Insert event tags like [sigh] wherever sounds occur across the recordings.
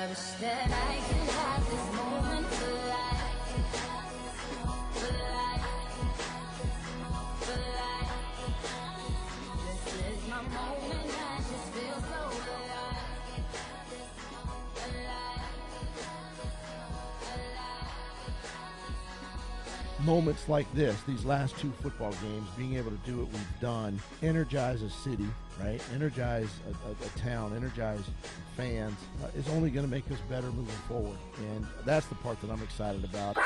I wish that I could have this moment moments like this, these last two football games, being able to do what we've done, energize a city, right? Energize a, a, a town, energize fans, uh, is only going to make us better moving forward. And that's the part that I'm excited about.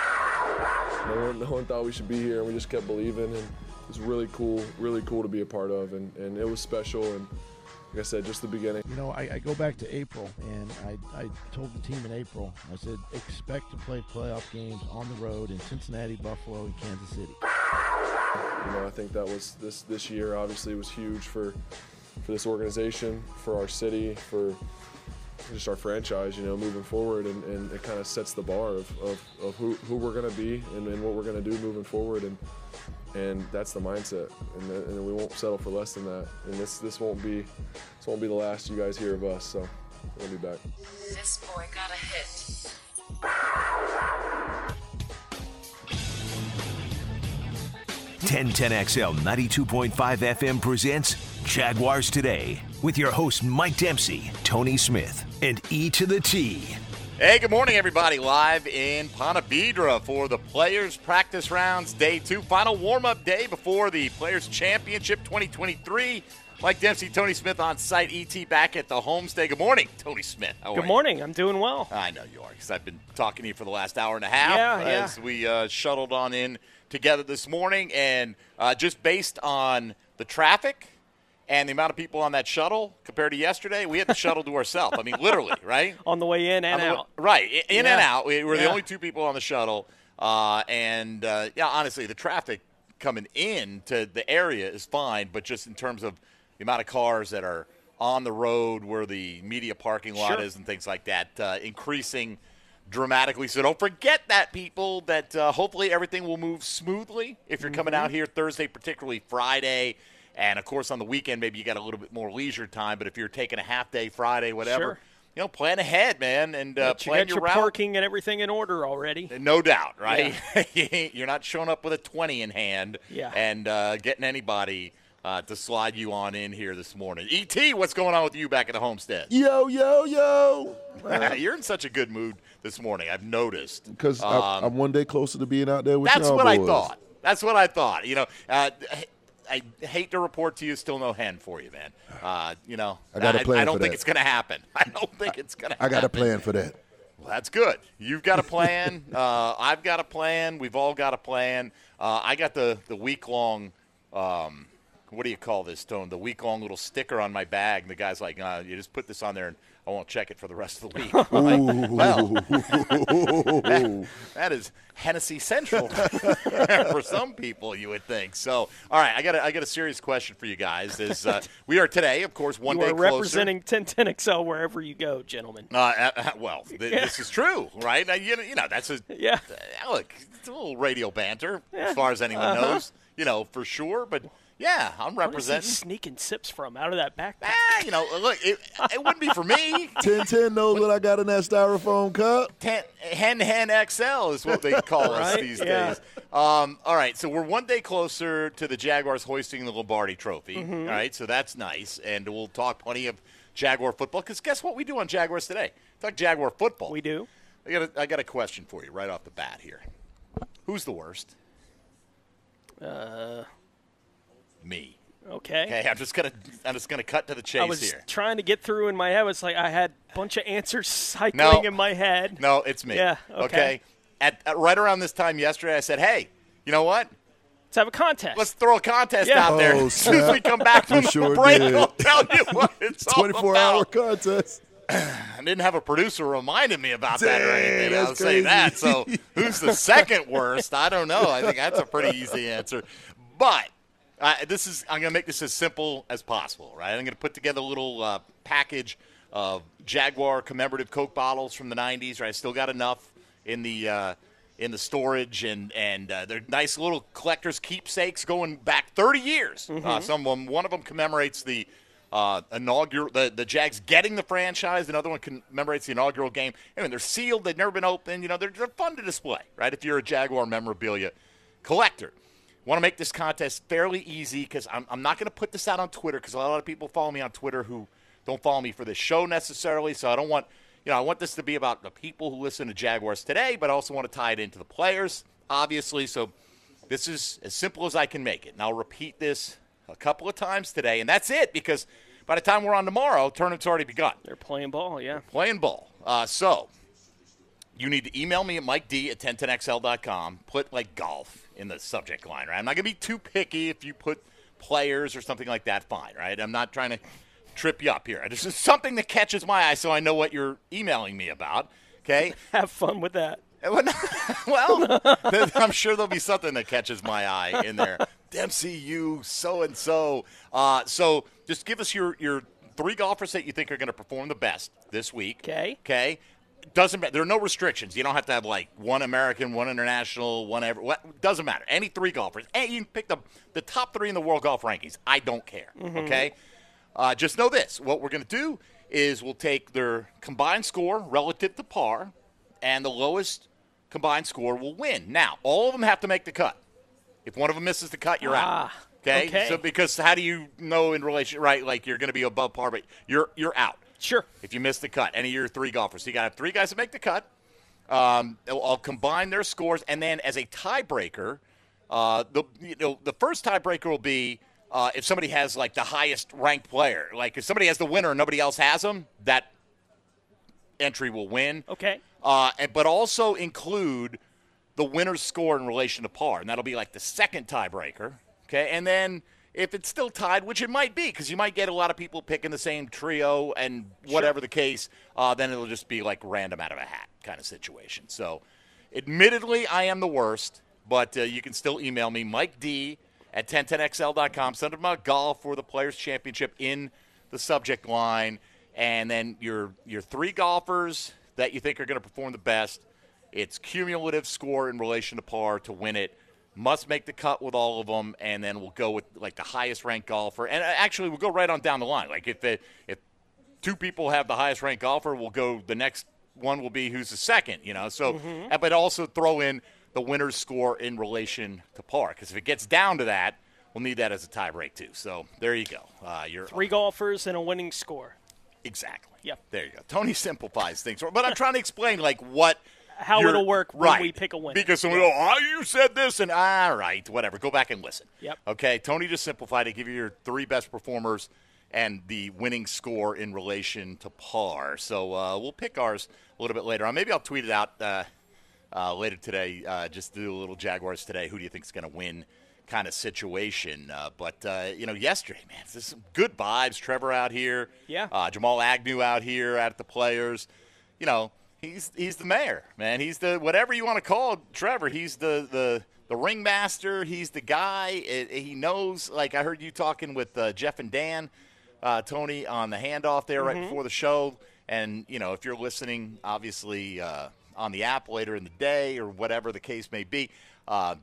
No one, no one thought we should be here, and we just kept believing. And it's really cool, really cool to be a part of. And, and it was special. And like I said, just the beginning. You know, I, I go back to April, and I, I told the team in April, I said, expect to play playoff games on the road in Cincinnati, Buffalo, and Kansas City. You know, I think that was this this year. Obviously, was huge for for this organization, for our city, for just our franchise. You know, moving forward, and, and it kind of sets the bar of, of, of who, who we're going to be and, and what we're going to do moving forward. And and that's the mindset, and, the, and we won't settle for less than that. And this this won't be this won't be the last you guys hear of us. So we'll be back. This boy got a hit. 1010XL 92.5 FM presents Jaguars Today with your host Mike Dempsey, Tony Smith, and E to the T. Hey, good morning, everybody. Live in Ponte Vedra for the Players Practice Rounds Day 2, final warm up day before the Players Championship 2023. Mike Dempsey, Tony Smith on site, ET back at the homestay. Good morning, Tony Smith. Good you? morning. I'm doing well. I know you are because I've been talking to you for the last hour and a half Yeah, yeah. as we uh, shuttled on in together this morning. And uh, just based on the traffic and the amount of people on that shuttle compared to yesterday, we had the shuttle to ourselves. I mean, literally, [laughs] right? On the way in and the- out. Right, in and out. We were the only two people on the shuttle, uh, and uh, yeah, honestly, the traffic coming in to the area is fine, but just in terms of the amount of cars that are on the road where the media parking lot Sure. is and things like that, uh, increasing dramatically. So don't forget that, people. That uh, hopefully everything will move smoothly if you're coming Mm-hmm. out here Thursday, particularly Friday. And of course, on the weekend, maybe you got a little bit more leisure time. But if you're taking a half day Friday, whatever, Sure. you know, plan ahead, man, and uh, But you plan got your, your route. parking and everything in order already. No doubt, right? [laughs] You ain't- You're not showing up with a 20 in hand Yeah. and uh, getting anybody uh, to slide you on in here this morning. ET, what's going on with you back at the homestead? Yo, yo, yo. [laughs] You're in such a good mood this morning. I've noticed. Because Um, I'm one day closer to being out there with That's y'all what I thought. That's what I thought. You know, uh, I hate to report to you, still no hen for you, man. Uh, you know, I got a plan I don't for think that. it's going to happen. [laughs] I don't think it's going to. I got a plan for that. Well, that's good. You've got a plan. [laughs] uh, I've got a plan. We've all got a plan. Uh, I got the the week long. Um, what do you call this, Tone? The week long little sticker on my bag. And the guy's like, "You just put this on there, and I won't check it for the rest of the week." [laughs] Like, well, [laughs] that, that is Hennessy Central [laughs] for some people, you would think. So, all right, I got a, I got a serious question for you guys. Is uh, we are today, of course, one You day representing 1010XL wherever you go, gentlemen. Uh, uh, uh, well, th- this is true, right? You, know, you know, that's a Yeah. uh, look. It's a little radio banter, Yeah. as far as anyone Uh-huh. knows. You know, for sure. But yeah, I'm Where is he representing. sneaking sips from out of that backpack? Ah, you know, look, it, it wouldn't be for me. 1010 knows what I got in that styrofoam cup. Ten, hen hen XL is what they call us Right? these Yeah. days. Um, all right, so we're one day closer to the Jaguars hoisting the Lombardi Trophy. Mm-hmm. all right, so that's nice, and we'll talk plenty of Jaguar football. Because guess what we do on Jaguars today? Talk Jaguar football. We do. I got a, I got a question for you right off the bat here. Who's the worst? Uh, Me. okay. Okay, I'm just gonna I'm just gonna cut to the chase I was here. trying to get through in my head. It's like I had a bunch of answers [laughs] cycling No. in my head. No, it's me. Yeah, okay. At, at right around this time yesterday, I said, "Hey, you know what? Let's have a contest. Let's throw a contest Yeah. out there. Oh, [laughs] as soon as we come back from [laughs] We sure the break, did. I'll tell you what it's all 24 hour contest. [clears throat] I didn't have a producer reminding me about that or anything. I'll that's say that. So, who's the second worst? I don't know. I think that's a pretty easy answer. But uh, this is I'm going to make this as simple as possible, right? I'm going to put together a little uh, package of Jaguar commemorative Coke bottles from the '90s. Right, I still got enough in the uh, in the storage, and and uh, they're nice little collector's keepsakes going back 30 years. Uh, some of them, one of them commemorates the uh, inaugural the, the Jags getting the franchise. Another one commemorates the inaugural game. I mean, they're sealed. They've never been opened. You know, they're, they're fun to display, right? If you're a Jaguar memorabilia collector. Want to make this contest fairly easy because I'm, I'm not going to put this out on Twitter because a lot of people follow me on Twitter who don't follow me for this show necessarily. So I don't want, you know, I want this to be about the people who listen to Jaguars today, but I also want to tie it into the players, obviously. So this is as simple as I can make it. And I'll repeat this a couple of times today, and that's it because by the time we're on tomorrow, tournament's already begun. They're playing ball, yeah. Playing ball. Uh, so you need to email me at Mike D at 1010XL.com. Put like golf in the subject line, right? I'm not going to be too picky if you put players or something like that, fine, right? I'm not trying to trip you up here. This [laughs] is something that catches my eye so I know what you're emailing me about, okay? [laughs] Have fun with that. Eh, well, [laughs] I'm sure there'll be something that catches my eye in there. Dempsey, you so and so. So just give us your your three golfers that you think are going to perform the best this week. Okay. Okay. Doesn't matter. There are no restrictions. You don't have to have like one American, one international, one ever. What doesn't matter. Any three golfers. Hey, you can pick the the top three in the world golf rankings. I don't care. Okay. Uh, just know this: what we're going to do is we'll take their combined score relative to par, and the lowest combined score will win. Now, all of them have to make the cut. If one of them misses the cut, you're out. Ah, Okay? okay. So because how do you know in relation right like you're going to be above par but you're you're out. Sure. If you miss the cut, any of your three golfers. So you got to have three guys to make the cut. Um, I'll combine their scores and then as a tiebreaker, uh, the you know the first tiebreaker will be uh, if somebody has like the highest ranked player. Like if somebody has the winner and nobody else has them, that entry will win. Okay. Uh, and, but also include the winner's score in relation to par, and that'll be like the second tiebreaker. Okay, and then if it's still tied, which it might be, because you might get a lot of people picking the same trio, and whatever the case, uh, then it'll just be like random out of a hat kind of situation. So, admittedly, I am the worst, but uh, you can still email me, Mike D at 1010XL.com. Send them about golf for the Players Championship in the subject line, and then your your three golfers that you think are going to perform the best. It's cumulative score in relation to par to win it. Must make the cut with all of them, and then we'll go with like the highest ranked golfer. And uh, actually, we'll go right on down the line. Like if it, if two people have the highest ranked golfer, we'll go the next one will be who's the second. You know, so uh, but also throw in the winner's score in relation to par because if it gets down to that, we'll need that as a tie break too. So there you go. Uh, you're Three golfers and a winning score. exactly. Yep. There you go. Tony [laughs] simplifies things, but I'm trying to explain like what How you're- it'll work when right. we pick a winner. Because someone go, oh, you said this, and all right, whatever. Go back and listen. Yep. Okay. Tony just simplified it. Give you your three best performers and the winning score in relation to par. So uh, we'll pick ours a little bit later on. Maybe I'll tweet it out uh, uh, later today. Uh, just do a little Jaguars today. Who do you think is going to win? Kind of situation, uh, but uh, you know, yesterday, man, there's some good vibes. Trevor out here, Yeah. Uh, Jamal Agnew out here at the players. You know, he's he's the mayor, man. He's the whatever you want to call Trevor. He's the the the ringmaster. He's the guy. It, he knows. Like I heard you talking with uh, Jeff and Dan, uh, Tony on the handoff there right before the show. And you know, if you're listening, obviously uh, on the app later in the day or whatever the case may be. Uh,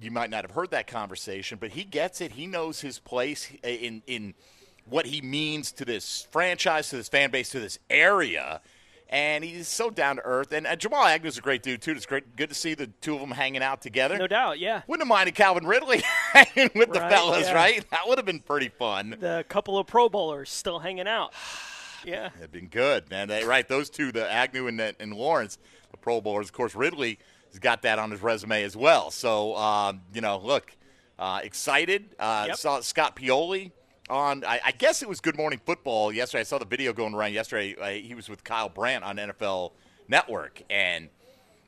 you might not have heard that conversation, but he gets it. He knows his place in in what he means to this franchise, to this fan base, to this area. And he's so down to earth. And uh, Jamal Agnew's a great dude too. It's great, good to see the two of them hanging out together. No doubt, yeah. Wouldn't have minded Calvin Ridley [laughs] hanging with the fellas, yeah. right? That would have been pretty fun. The couple of Pro Bowlers still hanging out. [sighs] Yeah. It'd been good, man. They, right, those two, the Agnew and, and Lawrence, the Pro Bowlers. Of course, Ridley has got that on his resume as well. So, um, you know, look, uh, excited. Uh, Yep. Saw Scott Pioli on. I, I guess it was Good Morning Football yesterday. I saw the video going around yesterday. Uh, he was with Kyle Brandt on NFL Network, and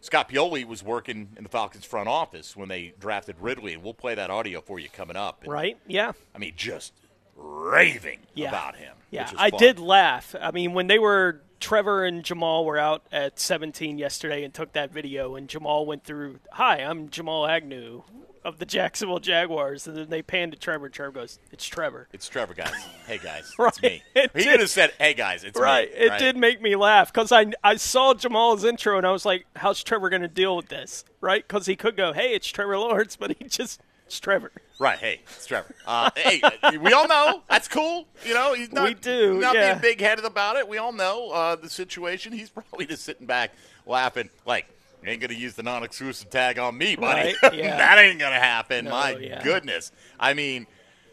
Scott Pioli was working in the Falcons front office when they drafted Ridley, and we'll play that audio for you coming up. And, Right? Yeah. I mean, just raving Yeah. about him. Yeah, I fun. did laugh. I mean, when they were Trevor and Jamal were out at 17 yesterday and took that video, and Jamal went through, "Hi, I'm Jamal Agnew of the Jacksonville Jaguars," and then they panned to Trevor. and Trevor goes, "It's Trevor." It's Trevor, guys. Hey, guys. Right. [laughs] It's me. It he could have said, hey, guys, it's Right. me. It did make me laugh because I I saw Jamal's intro and I was like, "How's Trevor going to deal with this?" Right? Because he could go, "Hey, it's Trevor Lawrence," but he just It's Trevor. Right. Hey, it's Trevor. Uh, hey, [laughs] we all know that's cool. You know, he's not, We do, not yeah. being big headed about it. We all know uh, the situation. He's probably just sitting back laughing, like, ain't going to use the non exclusive tag on me, buddy. Right, [laughs] yeah. that ain't going to happen. No, My yeah. goodness. I mean,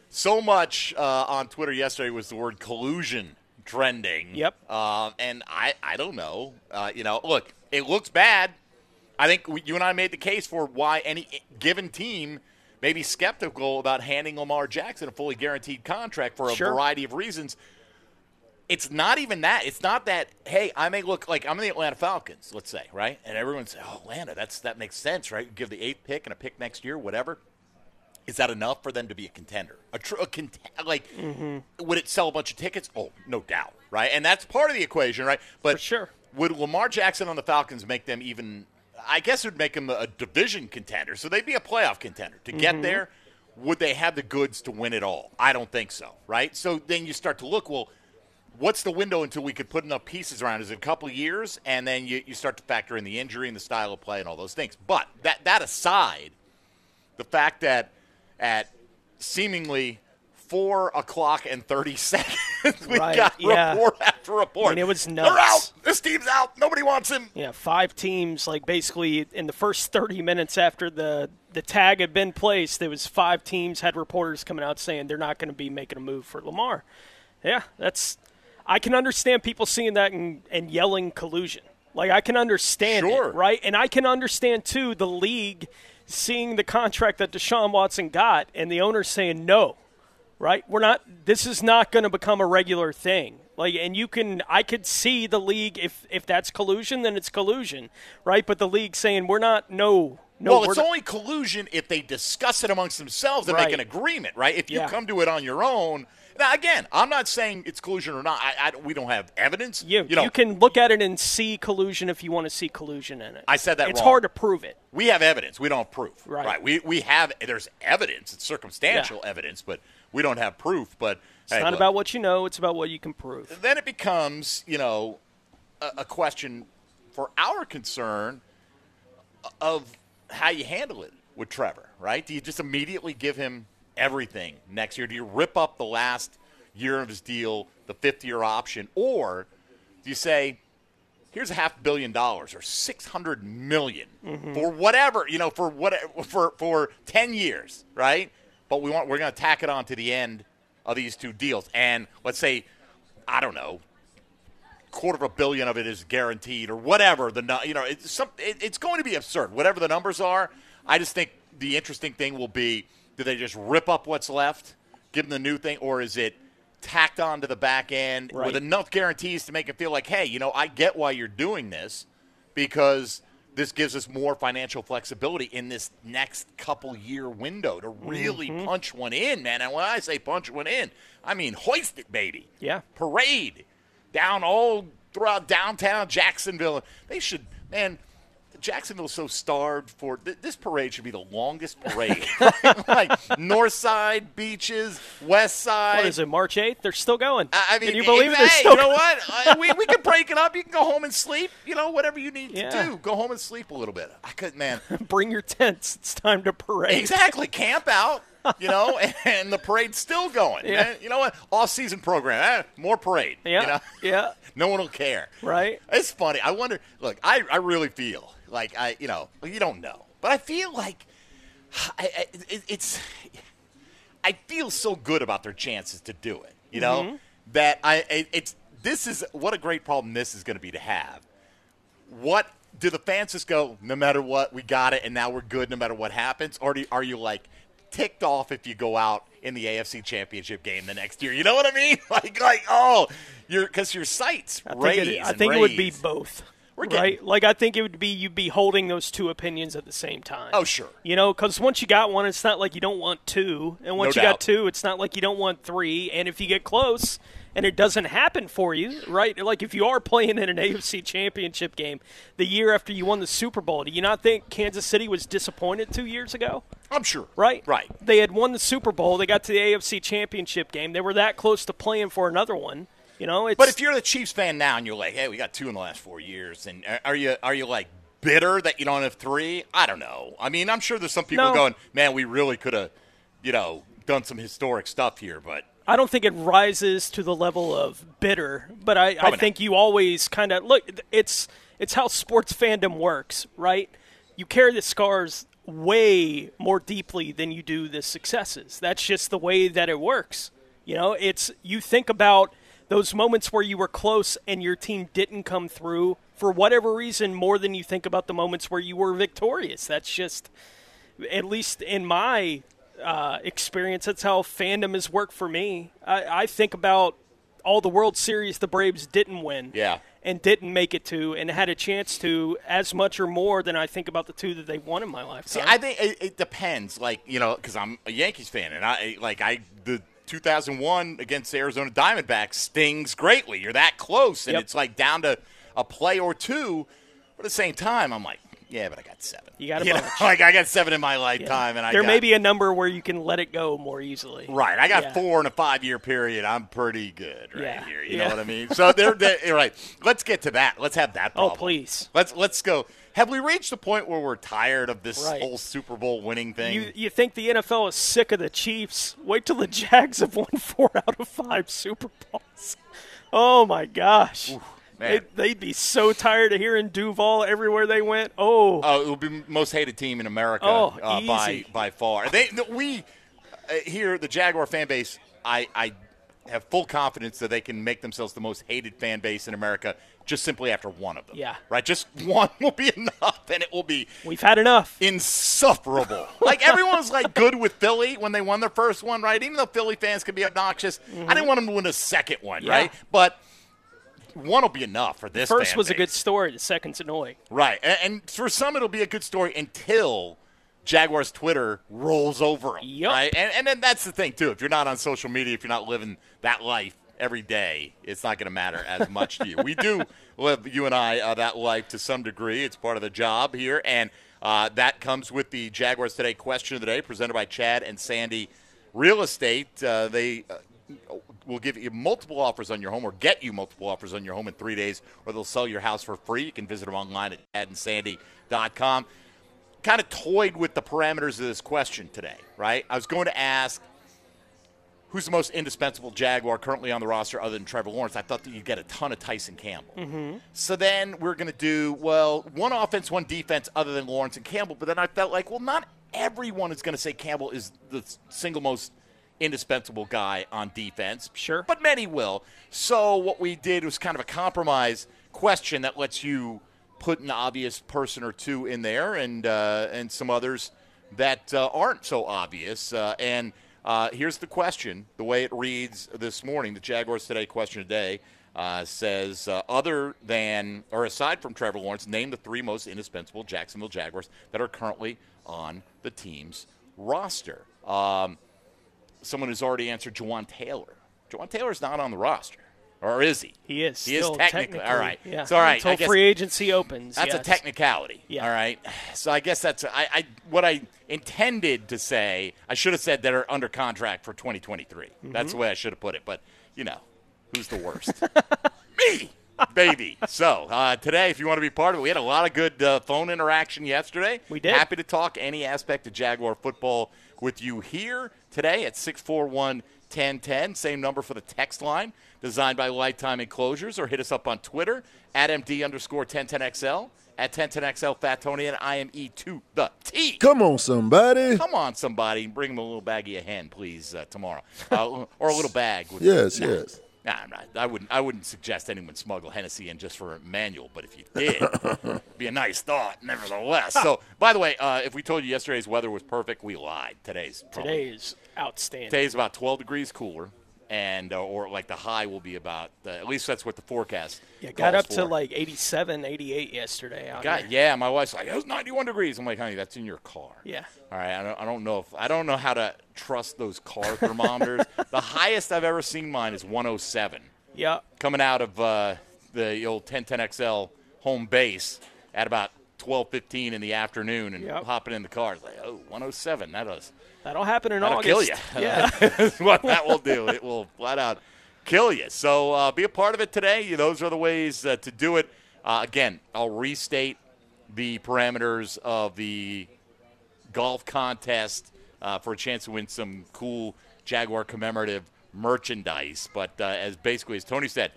so much uh, on Twitter yesterday was the word collusion trending. Yep. Um, and I, I don't know. Uh, you know, look, it looks bad. I think we, you and I made the case for why any given team may be skeptical about handing Lamar Jackson a fully guaranteed contract for a Sure. variety of reasons. It's not even that. It's not that. Hey, I may look like I'm in the Atlanta Falcons, let's say, right? And everyone say, "Oh, Atlanta, that's that makes sense, right? Give the eighth pick and a pick next year, whatever." Is that enough for them to be a contender? A, true a cont- like, mm-hmm. would it sell a bunch of tickets? Oh, no doubt, right? And that's part of the equation, right? But For sure. would Lamar Jackson on the Falcons make them even? I guess it would make them a division contender. So they'd be a playoff contender. To get mm-hmm. there, would they have the goods to win it all? I don't think so, right? So then you start to look, well, what's the window until we could put enough pieces around? Is it a couple of years? And then you, you start to factor in the injury and the style of play and all those things. But that, that aside, the fact that at seemingly four o'clock and 30 [laughs] seconds, we Right, got yeah. report after report. I mean, it was nuts. They're out. This team's out. Nobody wants him. Yeah, five teams. Like basically, in the first 30 minutes after the the tag had been placed, there was five teams had reporters coming out saying they're not going to be making a move for Lamar. Yeah, that's. I can understand people seeing that and, and yelling collusion. Like I can understand Sure. it, right? And I can understand too the league seeing the contract that Deshaun Watson got and the owners saying no right? We're not. This is not going to become a regular thing. Like, and you can. I could see the league if if that's collusion, then it's collusion, right? But the league saying we're not. No, no. well, it's only collusion if they discuss it amongst themselves and make an agreement, right? If you Yeah. come to it on your own. Now, again, I'm not saying it's collusion or not. I, I, we don't have evidence. You, you know, you can look at it and see collusion if you want to see collusion in it. I said that It's wrong. hard to prove it. we have evidence. We don't have proof. Right. We, we have, there's evidence. It's circumstantial Yeah. evidence, but we don't have proof. But It's not about what you know; it's about what you can prove. then it becomes, you know, a, a question for our concern of how you handle it with Trevor, right? Do you just immediately give him everything next year? Do you rip up the last year of his deal, the fifth year option, or do you say, here's a half billion dollars or 600 million mm-hmm. for whatever, you know, for what for for 10 years, right? But we want we're going to tack it on to the end of these two deals and let's say I don't know, quarter of a billion of it is guaranteed or whatever the you know it's some it, it's going to be absurd whatever the numbers are i just think the interesting thing will be do they just rip up what's left give them the new thing or is it tacked on to the back end Right. with enough guarantees to make it feel like hey you know i get why you're doing this because this gives us more financial flexibility in this next couple year window to really Mm-hmm. punch one in man and when i say punch one in i mean hoist it baby Yeah. parade down all throughout downtown Jacksonville. They should, man. Jacksonville's so starved for th- this parade should be the longest parade. [laughs] [laughs] like North Side, beaches, West Side. What is it? March eighth? They're still going. I mean, can you believe it? hey, you know what? Uh, we, we can break it up. You can go home and sleep. You know, whatever you need Yeah. to do. Go home and sleep a little bit. I could, man. [laughs] Bring your tents. It's time to parade. Exactly. Camp out, you know, [laughs] and the parade's still going. Yeah. man. You know what? Off season program. Eh, more parade. Yeah. You know? Yeah. [laughs] No one will care. Right. It's funny. I wonder. Look, I, I really feel like I, you know, you don't know, but I feel like [sighs] I, I, it, it's. I feel so good about their chances to do it. You know Mm-hmm. that I. It, it's this is what a great problem this is going to be to have. What do the fans just go? No matter what, we got it, and now we're good. No matter what happens, or do, are you like ticked off if you go out in the AFC Championship game the next year? You know what I mean? [laughs] Like, like oh, you're because your sights I think, it, I think it would be both. We're getting- right? Like I think it would be you'd be holding those two opinions at the same time. Oh, sure. You know, because once you got one, it's not like you don't want two, and once No you doubt. got two, it's not like you don't want three. And if you get close and it doesn't happen for you, right? Like if you are playing in an AFC Championship game the year after you won the Super Bowl, do you not think Kansas City was disappointed two years ago? I'm sure. Right? Right. They had won the Super Bowl. They got to the AFC Championship game. They were that close to playing for another one. You know, it's But if you're the Chiefs fan now and you're like, hey, we got two in the last four years, and are- are you are you like bitter that you don't have three? I don't know. I mean, I'm sure there's some people No. going, man, we really could have, you know, done some historic stuff here, but I don't think it rises to the level of bitter, but I, I think you always kind of look. It's it's how sports fandom works, right? You carry the scars way more deeply than you do the successes. That's just the way that it works. You know, it's you think about those moments where you were close and your team didn't come through for whatever reason more than you think about the moments where you were victorious. That's just at least in my uh, experience, that's how fandom has worked for me. I, I think about all the World Series the Braves didn't win. Yeah. And didn't make it to, and had a chance to, as much or more than I think about the two that they won in my life. See. I think it, it depends. Like you know, because I'm a Yankees fan, and I like I the 2001 against the Arizona Diamondbacks stings greatly. You're that close, and Yep. it's like down to a play or two. But at the same time, I'm like, yeah, but I got seven. You got a know, bunch. [laughs] like I got seven in my lifetime, and I there got, may be a number where you can let it go more easily. Right, I got Yeah. four in a five-year period. I'm pretty good right Yeah, here. You yeah. know what I mean? So they're, [laughs] they're right. Let's get to that. Let's have that. Oh, please. Let's let's go. Have we reached the point where we're tired of this Right. whole Super Bowl winning thing? You, you think the NFL is sick of the Chiefs? Wait till the Jags have won four out of five Super Bowls. [laughs] Oh my gosh. man. They'd, they'd be so tired of hearing Duval everywhere they went. Oh, Oh, it will be most hated team in America Oh, uh, by easy. by far. They we uh, here the Jaguar fan base. I I have full confidence that they can make themselves the most hated fan base in America just simply after one of them. Yeah. right. Just [laughs] one will be [laughs] enough, and it will be we've had enough. insufferable. [laughs] like everyone was like good with Philly when they won their first one, right? Even though Philly fans can be obnoxious, I didn't want them to win a second one, Yeah. right? But one will be enough for this. First was a good story. The second's annoying. Right. And, and for some, it'll be a good story until Jaguars Twitter rolls over them. Yup. Right. And, and then that's the thing, too. If you're not on social media, if you're not living that life every day, it's not going to matter as much to you. We do [laughs] live, you and I, uh, that life to some degree. It's part of the job here. And uh, that comes with the Jaguars Today question of the day presented by Chad and Sandy Real Estate. Uh, they. Will give you multiple offers on your home or get you multiple offers on your home in three days, or they'll sell your house for free. You can visit them online at chadandsandy.com. Kind of toyed with the parameters of this question today, right? I was going to ask who's the most indispensable Jaguar currently on the roster other than Trevor Lawrence. I thought that you'd get a ton of Tyson Campbell. Mm-hmm. So then we're going to do, well, one offense, one defense other than Lawrence and Campbell. But then I felt like, well, not everyone is going to say Campbell is the single most indispensable guy on defense. Sure. But many will. So what we did was kind of a compromise question that lets you put an obvious person or two in there and, uh, and some others that uh, aren't so obvious. Uh, and uh, here's the question the way it reads this morning the Jaguars Today question today uh, says, uh, other than or aside from Trevor Lawrence, name the three most indispensable Jacksonville Jaguars that are currently on the team's roster. Um, someone who's already answered Jawaan Taylor. Jawaan Taylor's not on the roster, or is he? He is. He is still technically. All right. Yeah. It's all right. Until free agency opens. that's a technicality. Yeah. All right. So I guess that's I, I what I intended to say. I should have said that are under contract for 2023. That's the way I should have put it. But you know, who's the worst? [laughs] Me, baby. So uh, today, if you want to be part of it, we had a lot of good uh, phone interaction yesterday. We did. Happy to talk any aspect of Jaguar football with you here today at 641 1010. Same number for the text line, designed by Lifetime Enclosures, or hit us up on Twitter at MD underscore 1010XL, at 1010XL Fat Tony, and I am E to the T. Come on, somebody. Come on, somebody, bring him a little baggie of hen, please, uh, tomorrow, uh, or a little bag. With, Yes, yes. Nah, I'm not. I wouldn't. I wouldn't suggest anyone smuggle Hennessy in just for manual. But if you did, it'd be a nice thought, nevertheless. so, by the way, uh, if we told you yesterday's weather was perfect, we lied. Today's probably, Today is outstanding. today's about 12 degrees cooler, and uh, or like the high will be about. Uh, at least that's what the forecast. yeah, got up to like 87, 88 yesterday. Here. yeah, my wife's like, it was 91 degrees. I'm like, honey, that's in your car. Yeah. All right, I don't, I don't know if I don't know how to trust those car thermometers. [laughs] the highest I've ever seen mine is 107 Yeah. coming out of uh, the old 1010XL home base at about 12:15 in the afternoon and Yep. hopping in the car. It's like, oh, 107. That does That'll happen in that'll August. kill you. Yeah. [laughs] That's what that will do. It will flat out kill you. So uh, be a part of it today. Those are the ways uh, to do it. Uh, again, I'll restate the parameters of the golf contest uh, for a chance to win some cool Jaguar commemorative merchandise. But uh, as basically as Tony said,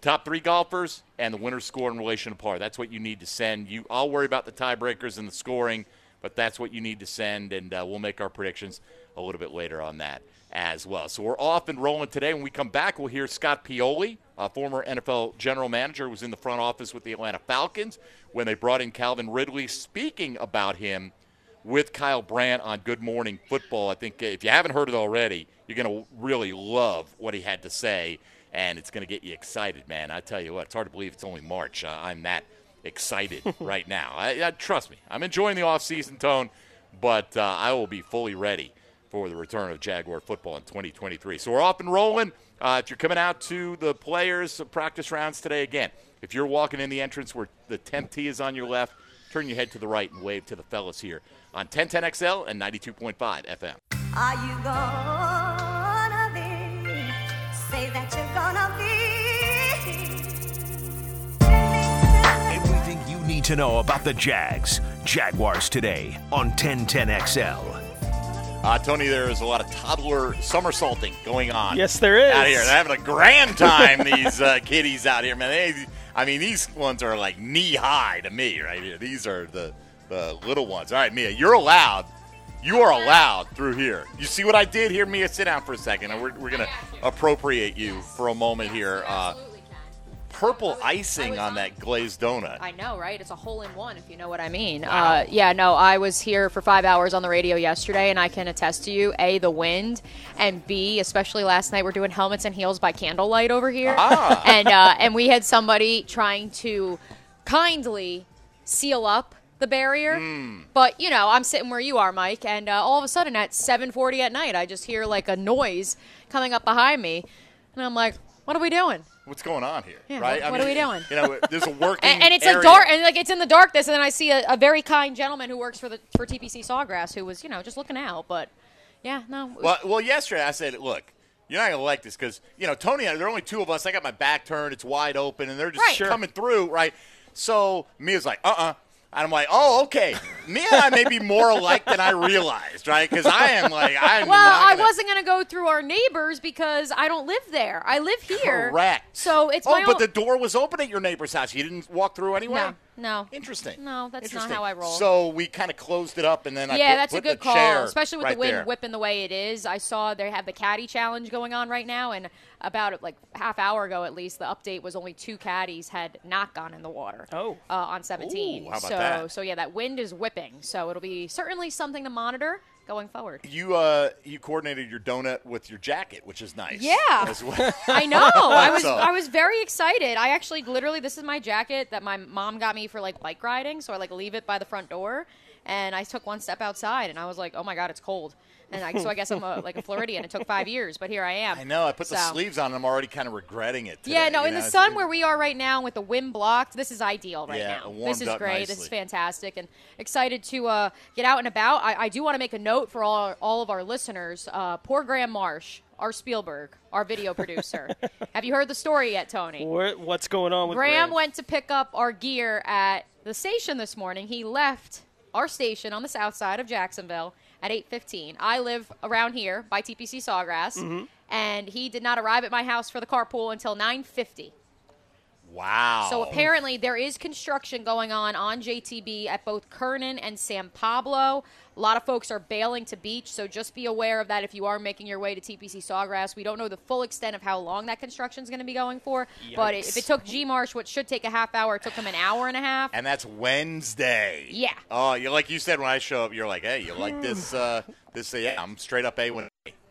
top three golfers and the winner score in relation to par. That's what you need to send. You, I'll worry about the tiebreakers and the scoring, but that's what you need to send, and uh, we'll make our predictions a little bit later on that as well. So we're off and rolling today. When we come back, we'll hear Scott Pioli, a former NFL general manager, was in the front office with the Atlanta Falcons when they brought in Calvin Ridley, speaking about him with Kyle Brandt on Good Morning Football. I think if you haven't heard it already, you're going to really love what he had to say, and it's going to get you excited, man. I tell you what, it's hard to believe it's only March. Uh, I'm that excited [laughs] right now. I, I, trust me, I'm enjoying the off-season tone, but uh, I will be fully ready for the return of Jaguar football in 2023. So we're off and rolling. Uh, if you're coming out to the players' practice rounds today, again, if you're walking in the entrance where the 10th tee is on your left, turn your head to the right and wave to the fellas here on 1010XL and 92.5 FM. Are you gonna be? Say that you're gonna be. Need to know about the Jags. Jaguars today on 1010XL. Uh, Tony, there is a lot of toddler somersaulting going on. Yes, there is. Out here. They're having a grand time, these uh, kiddies out here, man. They, I mean, these ones are like knee high to me right here. These are the, the little ones. All right, Mia, you're allowed. You are allowed through here. You see what I did here, Mia? Sit down for a second. and We're, we're going to appropriate you for a moment here. Uh, purple icing on that glazed donut. I know, right? It's a hole in one, if you know what I mean. Uh, yeah, no, I was here for five hours on the radio yesterday, and I can attest to you, A, the wind, and B, especially last night, we're doing helmets and heels by candlelight over here. Ah. [laughs] And, uh, and we had somebody trying to kindly seal up the barrier. Hmm. But, you know, I'm sitting where you are, Mike, and uh, all of a sudden at 7.40 at night, I just hear like a noise coming up behind me, and I'm like, what are we doing? What's going on here? Yeah, right? what- what are we doing? You know, there's a working and, and it's area. a dark and like it's in the darkness and then i see a, a very kind gentleman who works for the for tpc sawgrass who was you know just looking out but yeah no Well, well, yesterday I said, look, you're not going to like this because, you know, Tony, there are only two of us. I got my back turned. It's wide open, and they're just Right. Coming through, right? So Mia's like, uh-uh. And I'm like, oh, okay. Me and I may be more alike than I realized, right? Because I am like, I'm well not i gonna- wasn't going to go through our neighbors because i don't live there i live here Correct. so it's oh, but own the door was open at your neighbor's house. You didn't walk through anyway? no no Interesting. No, that's not Interesting. how I roll. So we kind of closed it up, and then I yeah, put, that's a good call, especially with right the wind there. whipping the way it is. I saw they have the caddy challenge going on right now, and about like half hour ago at least, the update was only two caddies had not gone in the water. Oh. uh, on 17. Ooh, how about so that? so yeah, that wind is whipping, so it'll be certainly something to monitor going forward. You uh, you coordinated your donut with your jacket, which is nice. Yeah. Well. [laughs] I know. I was So- I was very excited. I actually literally this is my jacket that my mom got me for like bike riding, so I like leave it by the front door and I took one step outside and I was like, "Oh my god, it's cold." And I, so I guess I'm a, like a Floridian. It took 5 years, but here I am. I know. I put the sleeves on, and I'm already kind of regretting it. Today, Yeah, no, in know, the sun it- where we are right now with the wind blocked, this is ideal right Yeah, now. it warmed This is up great. This is fantastic and excited to uh, get out and about. I, I do want to make a note for all, all of our listeners. Uh, poor Graham Marsh, our Spielberg, our video producer. [laughs] Have you heard the story yet, Tony? What, what's going on with Graham Graham? went to pick up our gear at the station this morning. He left our station on the south side of Jacksonville at 8:15. I live around here by TPC Sawgrass, Mm-hmm. and he did not arrive at my house for the carpool until 9:50. Wow. So apparently there is construction going on on JTB at both Kernan and San Pablo. A lot of folks are bailing to beach, so just be aware of that if you are making your way to TPC Sawgrass. We don't know the full extent of how long that construction is going to be going for, but if it took G Marsh what should take a half hour, it took him an hour and a half. and that's Wednesday. Yeah. Oh, you like you said when I show up, you're like, hey, you like this? Uh, this? Uh, yeah, I'm straight up A one.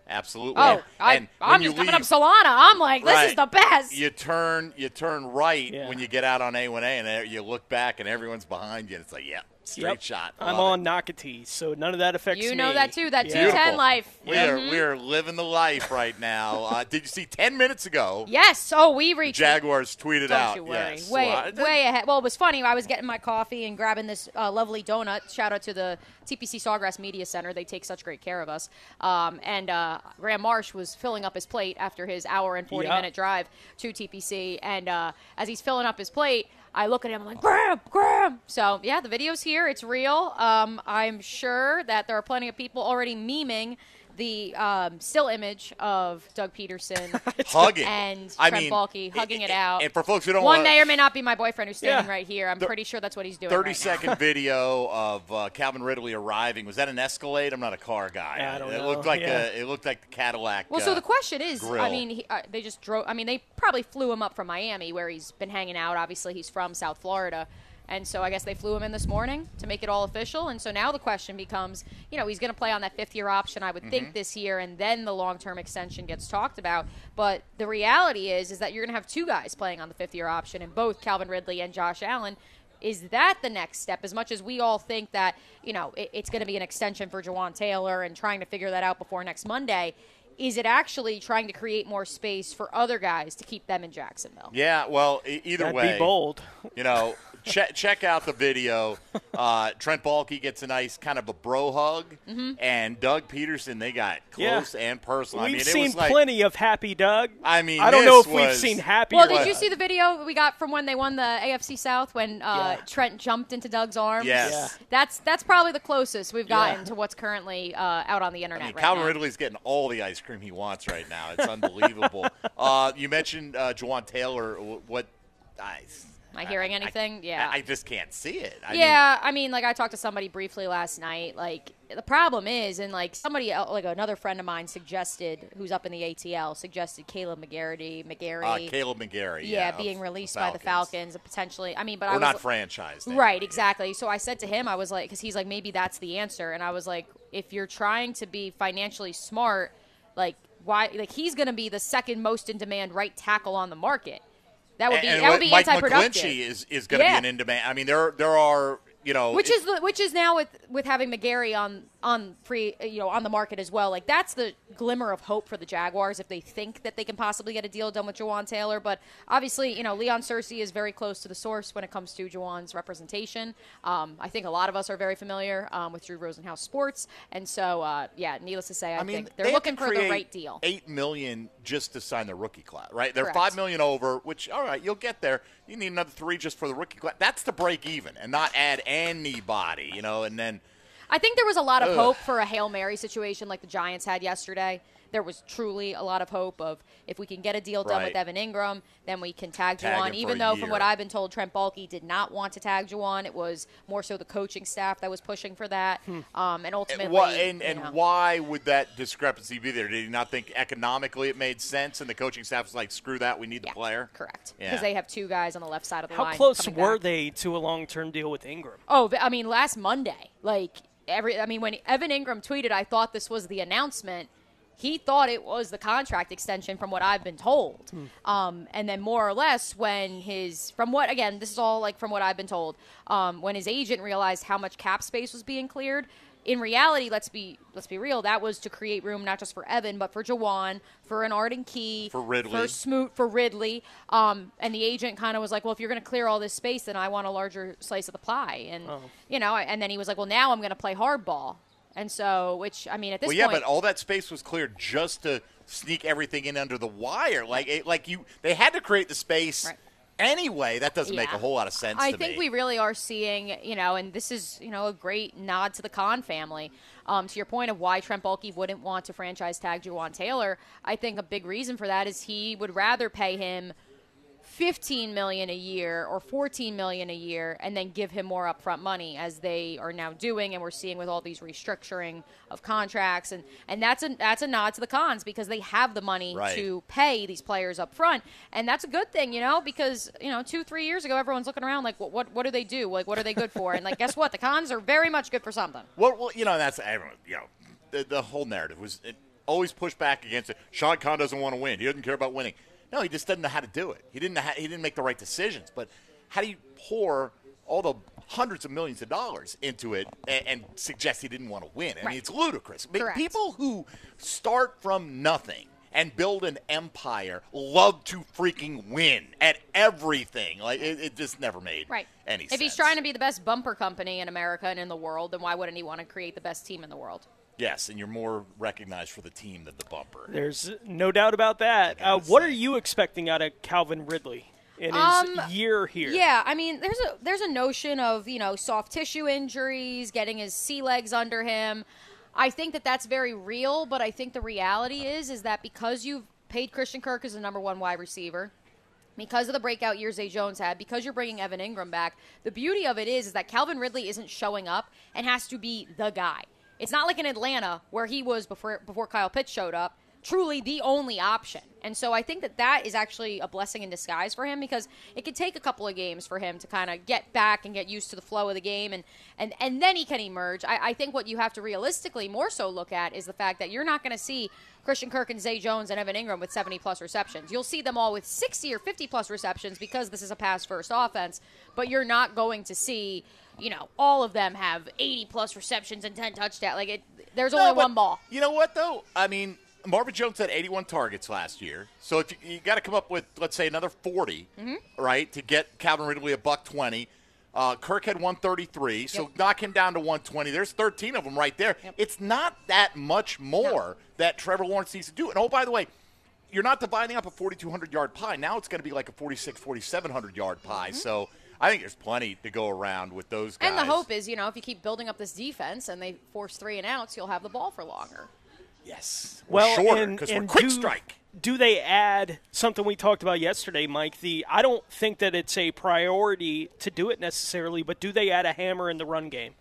Absolutely. Oh, I, and when I'm you just coming leave, up Solana. I'm like, this is the best. You turn, you turn right Yeah. when you get out on A1A, and you look back, and everyone's behind you. And it's like, yeah, Straight Yep. shot. I I'm love on Nocatees, so none of that affects You me. You know that too. That Yeah. 210 Beautiful. life. We are Mhm. we are living the life right now. Uh, [laughs] did you see ten minutes ago? Yes. Oh, we reached. Jaguars tweeted Don't out. you worry. Yes. Way, Well, way ahead. Well, it was funny. I was getting my coffee and grabbing this uh, lovely donut. Shout out to the TPC Sawgrass Media Center. They take such great care of us. Um, and uh, Graham Marsh was filling up his plate after his hour and 40 Yeah. minute drive to TPC. And uh, as he's filling up his plate, I look at him I'm like, Graham, Graham. So, yeah, the video's here. It's real. Um, I'm sure that there are plenty of people already memeing the um, still image of Doug Pederson [laughs] hugging and I Trent mean, Baalke hugging it out. And for folks who don't One want may or may not be my boyfriend who's standing Yeah. right here. I'm Thir- pretty sure that's what he's doing. 30 right second now. [laughs] video of uh, Calvin Ridley arriving. Was that an Escalade? I'm not a car guy. Yeah, I don't it know. looked like Yeah. a, it looked like the Cadillac. Well, uh, so the question is, I mean, he, uh, they just drove. I mean, they probably flew him up from Miami, where he's been hanging out. Obviously, he's from South Florida, and so I guess they flew him in this morning to make it all official. And so now the question becomes, you know, he's going to play on that fifth year option, I would Mm-hmm. think, this year, and then the long term extension gets talked about. But the reality is, is that you're going to have two guys playing on the fifth year option, and both Calvin Ridley and Josh Allen. Is that the next step? As much as we all think that, you know, it, it's going to be an extension for Jawaan Taylor and trying to figure that out before next Monday, is it actually trying to create more space for other guys to keep them in Jacksonville? yeah, well, e- either That'd way, be bold. You know, check check out the video. Uh, Trent Baalke gets a nice kind of a bro hug, Mm-hmm. and Doug Pederson they got Yeah. close and personal. We've I mean, it seen was like, plenty of happy Doug. I mean, I don't know this if we've seen happy. Well, Doug. did you see the video we got from when they won the AFC South when uh, Yeah. Trent jumped into Doug's arms? Yes. Yeah. That's that's probably the closest we've gotten Yeah. to what's currently uh, out on the internet I mean, right Calvin now. Ridley's getting all the ice cream he wants right now. It's unbelievable. [laughs] uh, you mentioned uh, Jawaan Taylor. What? I, Am I hearing anything? yeah. I, I just can't see it. I mean, yeah, I mean, like I talked to somebody briefly last night. Like the problem is, and like somebody, like another friend of mine suggested, who's up in the ATL, suggested Kaleb McGarity, McGary, uh, Kaleb McGary. yeah, of being released the by the Falcons. And potentially. I mean, but I Or was not franchised. anyway. Right, exactly. So I said to him, I was like, because he's like, maybe that's the answer, and I was like, if you're trying to be financially smart, like why, like he's going to be the second most in demand right tackle on the market. That would be and that would be Mike anti-productive. McGlinchey is, is going to Yeah. be an in demand. I mean, there there are you know which it- is which is now with with having McGary on on free you know on the market as well. Like that's the glimmer of hope for the Jaguars if they think that they can possibly get a deal done with Jawaan Taylor. But obviously, you know Leon Cersei is very close to the source when it comes to Jawaan's representation. Um, I think a lot of us are very familiar um, with Drew Rosenhaus Sports, and so uh, yeah, needless to say, I, I mean, think they're they looking for the right deal. Eight million just to sign the rookie class, right? They're Correct. five million over, which all right, you'll get there. You need another three just for the rookie class. That's to break even and not add anybody, you know. And then I think there was a lot of Ugh. hope for a Hail Mary situation like the Giants had yesterday. There was truly a lot of hope of if we can get a deal done Right. with Evan Engram, then we can tag, Tag Jawaan. Even a though, from what I've been told, Trent Baalke did not want to tag Jawaan. It was more so the coaching staff that was pushing for that. Um, and ultimately, Hmm. why, and, and why would that discrepancy be there? Did he not think economically it made sense, and the coaching staff was like, "Screw that, we need the Yeah, player." Correct. Yeah. Because they have two guys on the left side of the How line. How close were back. they to a long-term deal with Engram? Oh, I mean, last Monday, like every, I mean, when Evan Engram tweeted, I thought this was the announcement. He thought it was the contract extension, from what I've been told. Um, and then more or less, when his, from what again, this is all like from what I've been told. Um, when his agent realized how much cap space was being cleared, in reality, let's be let's be real, that was to create room not just for Evan, but for Jawaan, for an Arden Key, For Ridley. for Smoot, for Ridley. Um, and the agent kind of was like, well, if you're going to clear all this space, then I want a larger slice of the pie. And, you know, and then he was like, well, now I'm going to play hardball. And so, which, I mean, at this point. Well, yeah, point. but all that space was cleared just to sneak everything in under the wire. Like, it, like you, they had to create the space Right. Anyway. That doesn't make a whole lot of sense. I think me. we really are seeing, you know, and this is, you know, a great nod to the Khan family. Um, to your point of why Trent Baalke wouldn't want to franchise tag Jawaan Taylor, I think a big reason for that is he would rather pay him 15 million a year or 14 million a year and then give him more upfront money as they are now doing and we're seeing with all these restructuring of contracts and and that's a that's a nod to the Khans because they have the money Right. to pay these players up front and that's a good thing you know because you know 2 3 years ago everyone's looking around like what what, what do they do like what are they good for and like guess what the Khans are very much good for something Well, well, you know, that's everyone. You know, the, the whole narrative was it always pushed back against it. Shad Khan doesn't want to win. He doesn't care about winning. No, he just doesn't know how to do it. He didn't. know how, he didn't make the right decisions. But how do you pour all the hundreds of millions of dollars into it and, and suggest he didn't want to win. I Right. mean, it's ludicrous. Correct. People who start from nothing and build an empire love to freaking win at everything. Like it, it just never made Right. any if sense. If he's trying to be the best bumper company in America and in the world, then why wouldn't he want to create the best team in the world? Yes, and you're more recognized for the team than the bumper. There's no doubt about that. Uh, what are you expecting out of Calvin Ridley in his Um, year here? Yeah, I mean, there's a there's a notion of you know soft tissue injuries, getting his sea legs under him. I think that that's very real, but I think the reality is is that because you've paid Christian Kirk as the number one wide receiver, because of the breakout years Zay Jones had, because you're bringing Evan Engram back, the beauty of it is is that Calvin Ridley isn't showing up and has to be the guy. It's not like in Atlanta where he was before before Kyle Pitts showed up, truly the only option. And so I think that that is actually a blessing in disguise for him because it could take a couple of games for him to kind of get back and get used to the flow of the game and and, and then he can emerge. I, I think what you have to realistically more so look at is the fact that you're not going to see Christian Kirk and Zay Jones and Evan Engram with 70 plus receptions. You'll see them all with 60 or 50 plus receptions because this is a pass first offense, but you're not going to see, you know, all of them have 80 plus receptions and 10 touchdowns. Like it there's No, only one ball. You know what though? I mean, Marvin Jones had 81 targets last year, so if you, you got to come up with let's say another 40, Mm-hmm. right, to get Calvin Ridley a buck 20. Uh, Kirk had 133, so Yep. knock him down to 120. There's 13 of them right there. It's not that much more that Trevor Lawrence needs to do. And oh, by the way, you're not dividing up a 4,200 yard pie. Now it's going to be like a 46, 4,700 yard pie. So I think there's plenty to go around with those guys. Mm-hmm. And the hope is, you know, if you keep building up this defense and they force three and outs, you'll have the ball for longer. Yes, well, shorter and, because we're quick do, strike. Do they add something we talked about yesterday, Mike? The I don't think that it's a priority to do it necessarily, but do they add a hammer in the run game?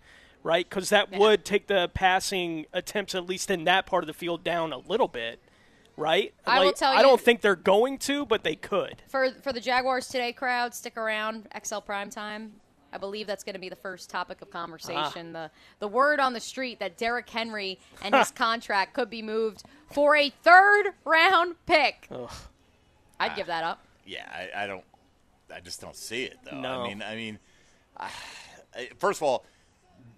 Right, because that Yeah. would take the passing attempts, at least in that part of the field, down a little bit. Right? I will Like, tell I don't think they're going to, but they could. For for the Jaguars today crowd, stick around. XL Prime Time. I believe that's going to be the first topic of conversation. The the word on the street that Derrick Henry and his [laughs] contract could be moved for a third round pick. I'd give that up. Yeah, I, I don't. I just don't see it though. No. I mean, I mean, I, first of all,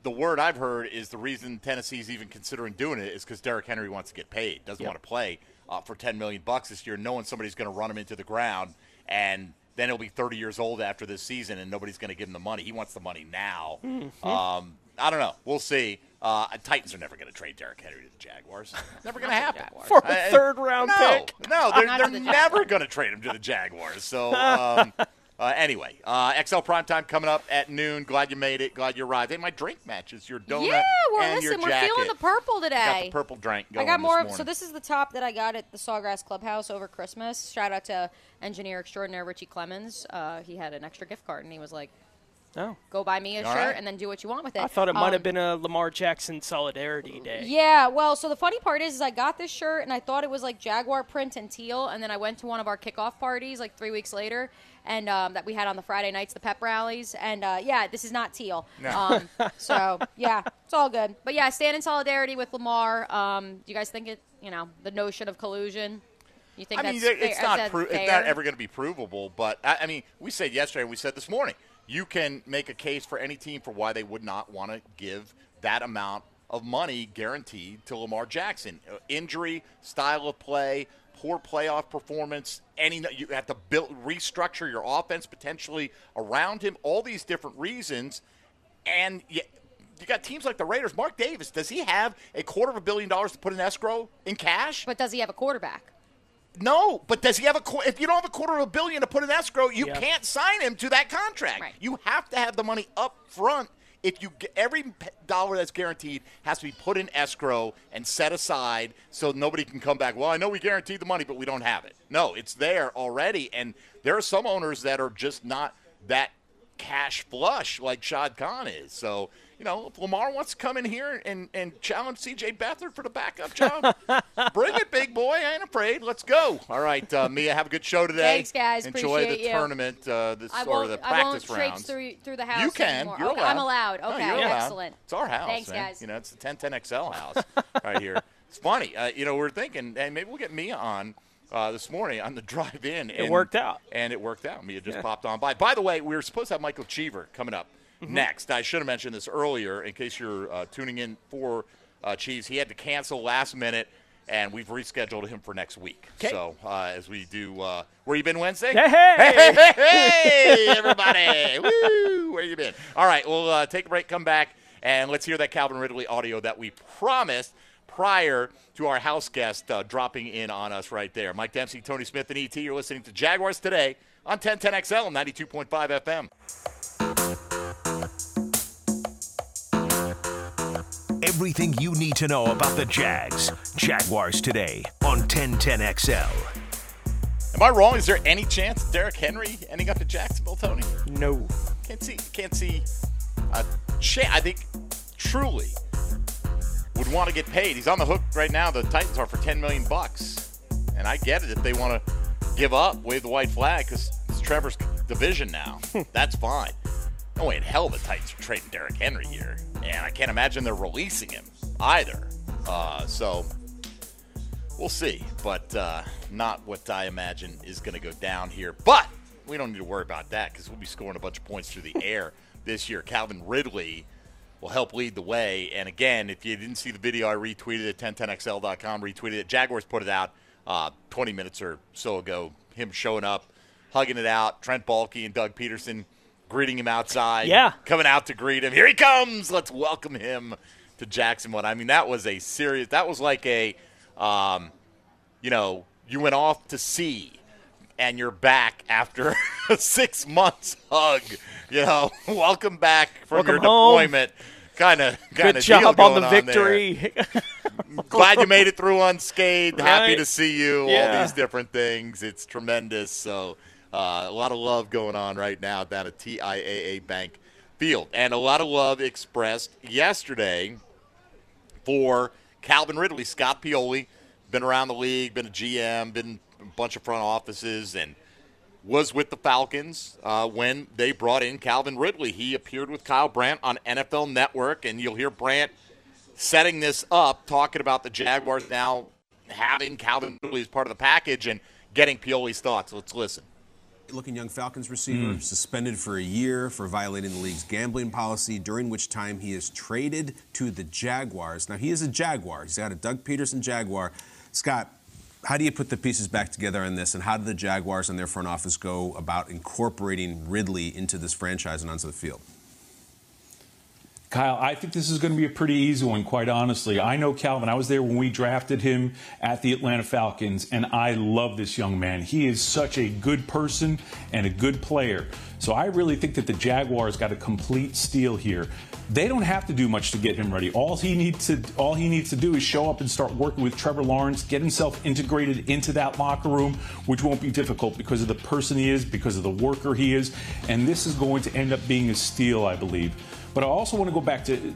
the word I've heard is the reason Tennessee's even considering doing it is because Derrick Henry wants to get paid, doesn't want to play uh, for ten million bucks this year, knowing somebody's going to run him into the ground, and then he'll be thirty years old after this season, and nobody's going to give him the money. He wants the money now. Mm-hmm. Um, I don't know. We'll see. Uh, Titans are never going to trade Derrick Henry to the Jaguars. [laughs] Never going to happen. [laughs] For a third round no, pick. No, they're, [laughs] they're the never going to trade him to the Jaguars. So, um, uh, anyway, uh, XL Primetime coming up at noon. Glad you made it. Glad you arrived. Hey, my drink matches your donut yeah, we're and listen. your We're feeling the purple today. Got the purple drink I got more. morning. So this is the top that I got at the Sawgrass Clubhouse over Christmas. Shout out to engineer extraordinaire Richie Clemens. Uh, he had an extra gift card, and he was like, Oh, "Go buy me a All shirt, right. and then do what you want with it." I thought it might Um, have been a Lamar Jackson solidarity day. Yeah, well, so the funny part is, is I got this shirt and I thought it was like Jaguar print and teal, and then I went to one of our kickoff parties like three weeks later, and um, that we had on the Friday nights, the pep rallies, and uh, yeah, this is not teal. No. Um, so [laughs] yeah, it's all good. But yeah, stand in solidarity with Lamar. Um, do you guys think it? You know, the notion of collusion. You think I mean, that's there- fair- it's not pro- it's not ever going to be provable. But I, I mean, we said yesterday, and we said this morning, you can make a case for any team for why they would not want to give that amount of money guaranteed to Lamar Jackson. Uh, injury, style of play, poor playoff performance. Any you have to build restructure your offense potentially around him. All these different reasons, and you, you got teams like the Raiders. Mark Davis, does he have a quarter of a billion dollars to put in escrow in cash? But does he have a quarterback? No, but does he have a? If you don't have a quarter of a billion to put in escrow, you Yeah. can't sign him to that contract. Right. You have to have the money up front. If you every dollar that's guaranteed has to be put in escrow and set aside, so nobody can come back. Well, I know we guaranteed the money, but we don't have it. No, it's there already, and there are some owners that are just not that cash flush like Shad Khan is. So, you know, if Lamar wants to come in here and, and challenge CJ Beathard for the backup job, [laughs] bring it, big boy. I ain't afraid. Let's go. All right, uh, [laughs] Mia, have a good show today. Thanks, guys. Enjoy Appreciate the you. tournament, uh, this, I or the I won't practice rounds. through through the house you can. anymore. You're okay, allowed. I'm allowed. No, Okay, you're allowed. excellent. It's our house. Thanks, man. guys. You know, it's the 1010XL house [laughs] right here. It's funny. Uh, you know, we're thinking, hey, maybe we'll get Mia on uh, this morning on the drive-in. It worked out. And it worked out. Mia just popped on by. By the way, we were supposed to have Michael Cheever coming up next. I should have mentioned this earlier in case you're uh, tuning in for uh, Chiefs. He had to cancel last minute, and we've rescheduled him for next week. 'Kay. So uh, as we do, uh, where you been Wednesday? Hey, hey! hey, hey, everybody! [laughs] Woo! Where you been? All right, we'll uh, take a break, come back, and let's hear that Calvin Ridley audio that we promised prior to our house guest uh, dropping in on us right there. Mike Dempsey, Tony Smith, and ET. You're listening to Jaguars today on 1010XL 92.5 FM. Everything you need to know about the Jags. Jaguars today on 1010XL. Am I wrong? Is there any chance Derrick Henry ending up at Jacksonville, Tony? No. Can't see. Can't see a chance. I think truly would want to get paid. He's on the hook right now. The Titans are for 10 million bucks, and I get it if they want to give up, wave the white flag because it's Trevor's division now. [laughs] That's fine. No way in hell the Titans are trading Derrick Henry here, and I can't imagine they're releasing him either. Uh, so we'll see, but uh, not what I imagine is going to go down here. But we don't need to worry about that because we'll be scoring a bunch of points through the [laughs] air this year. Calvin Ridley will help lead the way. And again, if you didn't see the video, I retweeted it, 1010XL.com, retweeted it. Jaguars put it out uh, 20 minutes or so ago. Him showing up, hugging it out. Trent Baalke and Doug Pederson greeting him outside. Yeah. Coming out to greet him. Here he comes. Let's welcome him to Jacksonville. I mean, that was a serious, that was like a, um, you know, you went off to sea and you're back after [laughs] a six months hug. You know, [laughs] welcome back from Welcome your home. deployment. Kind of, kind Good of job on the victory. [laughs] Glad you made it through unscathed. Happy to see you. All these different things. It's tremendous. So uh, a lot of love going on right now down at TIAA Bank Field, and a lot of love expressed yesterday for Calvin Ridley. Scott Pioli, been around the league, been a GM, been a bunch of front offices, and was with the Falcons uh, when they brought in Calvin Ridley. He appeared with Kyle Brandt on NFL Network, and you'll hear Brandt setting this up, talking about the Jaguars now having Calvin Ridley as part of the package and getting Pioli's thoughts. Let's listen. Looking young Falcons receiver, hmm. suspended for a year for violating the league's gambling policy, during which time he is traded to the Jaguars. Now, he is a Jaguar. He's got a Doug Pederson Jaguar. Scott, how do you put the pieces back together on this, and how do the Jaguars and their front office go about incorporating Ridley into this franchise and onto the field? Kyle, I think this is going to be a pretty easy one, quite honestly. I know Calvin. I was there when we drafted him at the Atlanta Falcons, and I love this young man. He is such a good person and a good player. So I really think that the Jaguars got a complete steal here. They don't have to do much to get him ready. All he needs to all he needs to do is show up and start working with Trevor Lawrence, get himself integrated into that locker room, which won't be difficult because of the person he is, because of the worker he is, and this is going to end up being a steal, I believe. But I also want to go back to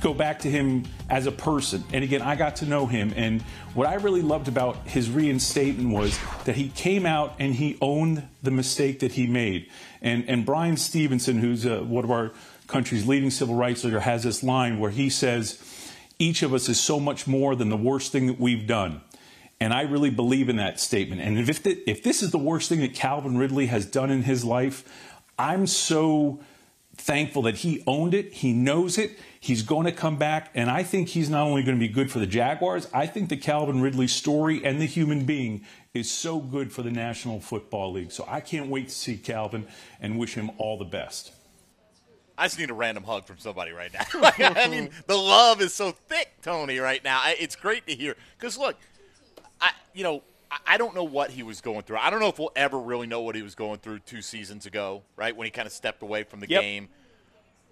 go back to him as a person. And again, I got to know him and what I really loved about his reinstatement was that he came out and he owned the mistake that he made. And and Bryan Stevenson, who's uh, one of our country's leading civil rights leader, has this line where he says, "Each of us is so much more than the worst thing that we've done." And I really believe in that statement. And if, th- if this is the worst thing that Calvin Ridley has done in his life, I'm so thankful that he owned it. He knows it. He's going to come back. And I think he's not only going to be good for the Jaguars, I think the Calvin Ridley story and the human being is so good for the National Football League. So I can't wait to see Calvin and wish him all the best. I just need a random hug from somebody right now. [laughs] I mean, the love is so thick, Tony, right now. It's great to hear. Because, look, I, you know, I- don't know what he was going through. I don't know if we'll ever really know what he was going through two seasons ago, right? When he kind of stepped away from the Yep. game.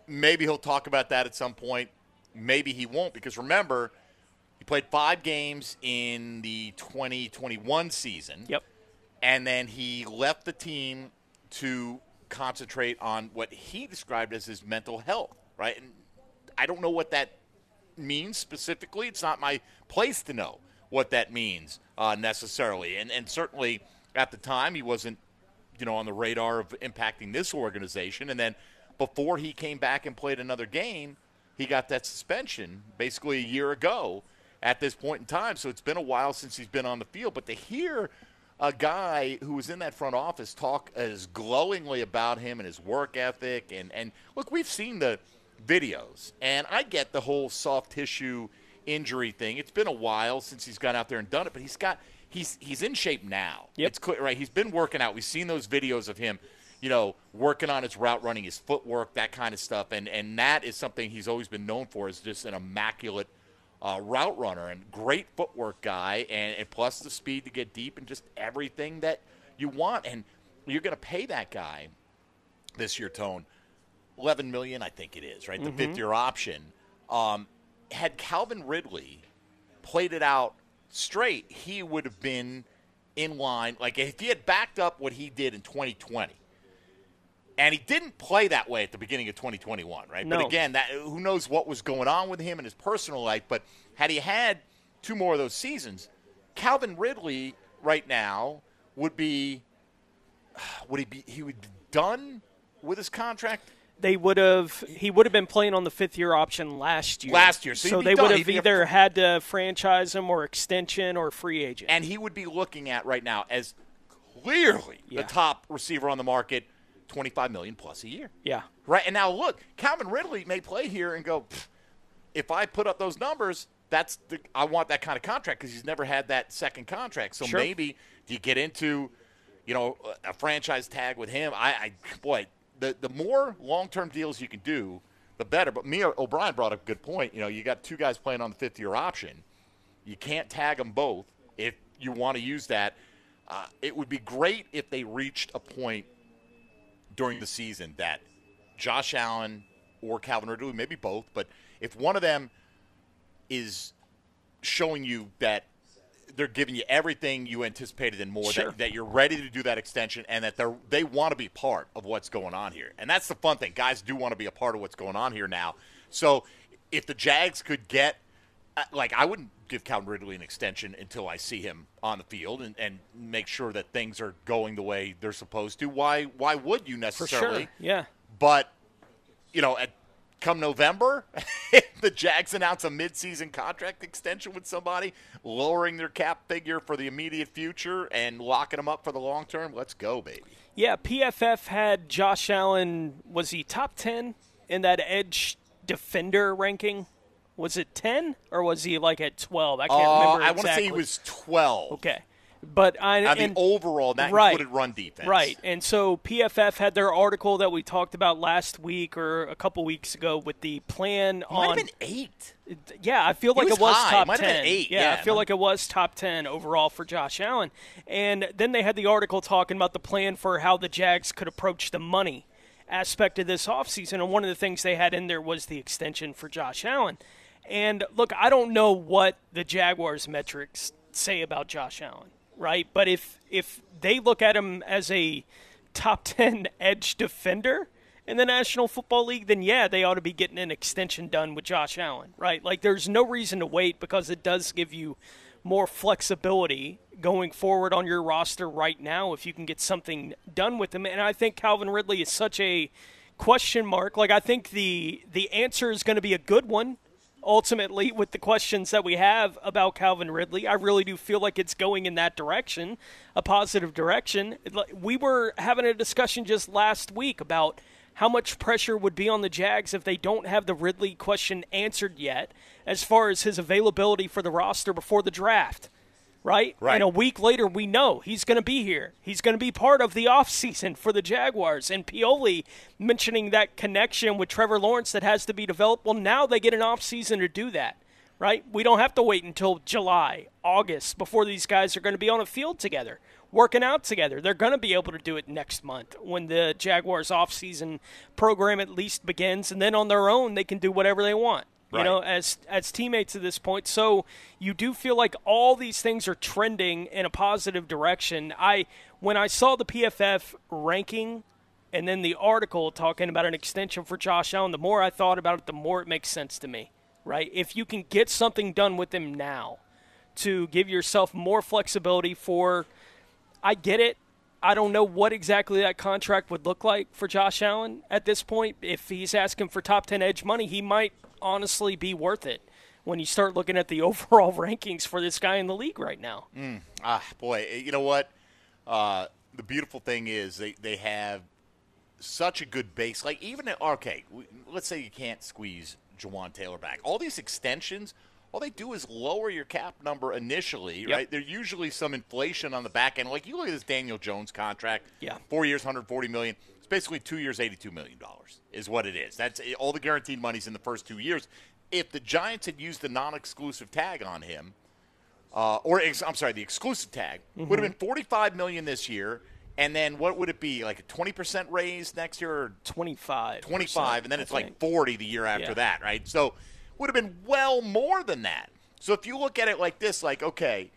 Maybe he'll talk about that at some point. Maybe he won't, because remember, he played five games in the 2021 season. Yep. And then he left the team to concentrate on what he described as his mental health, right? And I don't know what that means specifically. It's not my place to know what that means uh, necessarily. And, and certainly at the time, he wasn't, you know, on the radar of impacting this organization. And then before he came back and played another game, he got that suspension basically a year ago at this point in time. So it's been a while since he's been on the field. But to hear a guy who was in that front office talk as glowingly about him and his work ethic. And, and look, we've seen the videos, and I get the whole soft tissue injury thing. It's been a while since he's gone out there and done it, but he's got he's he's in shape now. Yep. It's clear, right? He's been working out. We've seen those videos of him, you know, working on his route running, his footwork, that kind of stuff, and and that is something he's always been known for is just an immaculate uh, route runner and great footwork guy, and, and plus the speed to get deep and just everything that you want. And you're going to pay that guy this year, Tone, eleven million, I think it is, right? The Mhm. fifth year option. Um, had Calvin Ridley played it out straight, he would have been in line. Like if he had backed up what he did in 2020, and he didn't play that way at the beginning of 2021, right? No. But again, that who knows what was going on with him in his personal life. But had he had two more of those seasons, Calvin Ridley right now would be [sighs] would he be he would be done with his contract They would have. He would have been playing on the fifth year option last year. Last year, so he'd they done. would have He'd either had to franchise him or extension or free agent. and he would be looking at right now as clearly Yeah. the top receiver on the market, 25 million plus a year. Yeah. Right. And now look, Calvin Ridley may play here and go, if I put up those numbers, that's the I want that kind of contract because he's never had that second contract. So Sure. maybe do you get into, you know, a franchise tag with him? I, I boy, the the more long term deals you can do, the better. But Mia O'Brien brought up a good point. You know, you got two guys playing on the fifth year option. You can't tag them both if you want to use that. Uh, it would be great if they reached a point during the season that Josh Allen or Calvin Ridley, maybe both, but if one of them is showing you that they're giving you everything you anticipated and more, Sure. that, that you're ready to do that extension, and that they're they want to be part of what's going on here, and that's the fun thing. Guys do want to be a part of what's going on here now. So if the Jags could get uh, like I wouldn't give Calvin Ridley an extension until I see him on the field and, and make sure that things are going the way they're supposed to. Why why would you necessarily? sure. Yeah. But you know, at come November, [laughs] the Jags announce a midseason contract extension with somebody, lowering their cap figure for the immediate future and locking them up for the long term, let's go, baby. Yeah, PFF had Josh Allen. Was he top ten in that edge defender ranking? Was it ten or was he like at twelve? I can't Uh, remember. I want to say he was twelve. Okay, but I Uh, the and- overall that right, included run defense. Right, and so PFF had their article that we talked about last week or a couple weeks ago with the plan Might have on been eight. Yeah, I feel He like was it was high. top Might have been ten. eight, Yeah, yeah. I feel like it was top ten overall for Josh Allen. And then they had the article talking about the plan for how the Jags could approach the money aspect of this offseason. And one of the things they had in there was the extension for Josh Allen. And look, I don't know what the Jaguars metrics say about Josh Allen, right? But if if they look at him as a top [laughs] 10 edge defender in the National Football League, then yeah, they ought to be getting an extension done with Josh Allen, right? Like there's no reason to wait because it does give you more flexibility going forward on your roster right now if you can get something done with him. And I think Calvin Ridley is such a question mark. Like I think the the answer is going to be a good one ultimately with the questions that we have about Calvin Ridley. I really do feel like it's going in that direction, a positive direction. We were having a discussion just last week about how much pressure would be on the Jags if they don't have the Ridley question answered yet as far as his availability for the roster before the draft. Right? Right. And a week later, we know he's going to be here. He's going to be part of the offseason for the Jaguars. And Pioli mentioning that connection with Trevor Lawrence that has to be developed. Well, now they get an offseason to do that. Right? We don't have to wait until July, August before these guys are going to be on a field together, working out together. They're going to be able to do it next month when the Jaguars offseason program at least begins. And then on their own, they can do whatever they want you Right. know, as as teammates at this point. So you do feel like all these things are trending in a positive direction. I when I saw the PFF ranking and then the article talking about an extension for Josh Allen, the more I thought about it, the more it makes sense to me. Right? If you can get something done with him now to give yourself more flexibility for I get it. I don't know what exactly that contract would look like for Josh Allen at this point. If he's asking for top 10 edge money, he might honestly be worth it when you start looking at the [laughs] overall rankings for this guy in the league right now. Mm, ah, boy, you know what? uh, the beautiful thing is they, they have such a good base. Like even at, okay, let's say you can't squeeze Jawaan Taylor back. All these extensions, all they do is lower your cap number initially, Yep. right? There's usually some inflation on the back end. Like you look at this Daniel Jones contract, Yeah. four years, 140 million. It's basically two years, 82 million dollars is what it is. That's all the guaranteed money's in the first two years. If the Giants had used the non-exclusive tag on him, uh, or ex- I'm sorry, the exclusive tag would have Mhm. been 45 million this year, and then what would it be? Like a 20 percent raise next year, or 25. 25, and then it's like 40 the year after Yeah. that, right? So would have been well more than that. So if you look at it like this, like okay,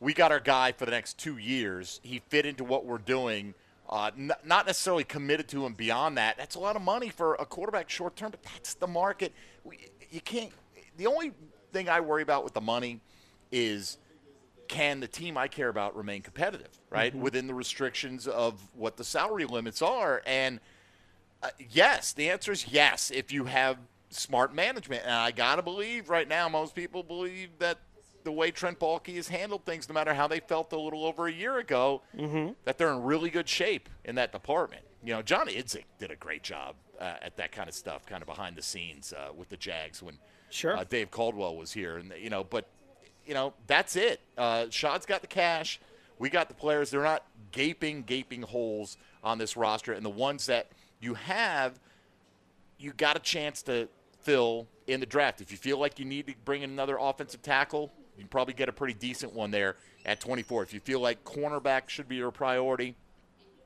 we got our guy for the next two years. He fit into what we're doing. Uh, n- not necessarily committed to him beyond that. That's a lot of money for a quarterback short term, but that's the market. We, you can't. The only thing I worry about with the money is can the team I care about remain competitive, right? Mhm. Within the restrictions of what the salary limits are. And uh, yes, the answer is yes if you have smart management. And I got to believe right now, most people believe that the way Trent Baalke has handled things, no matter how they felt a little over a year ago, Mm-hmm. that they're in really good shape in that department. You know, John Idzik did a great job uh, at that kind of stuff, kind of behind the scenes uh, with the Jags when Sure. uh, Dave Caldwell was here, and you know, but you know, that's it. Uh, Shad's got the cash. We got the players. They're not gaping, gaping holes on this roster, and the ones that you have, you got a chance to fill in the draft. If you feel like you need to bring in another offensive tackle, you can probably get a pretty decent one there at 24. If you feel like cornerback should be your priority,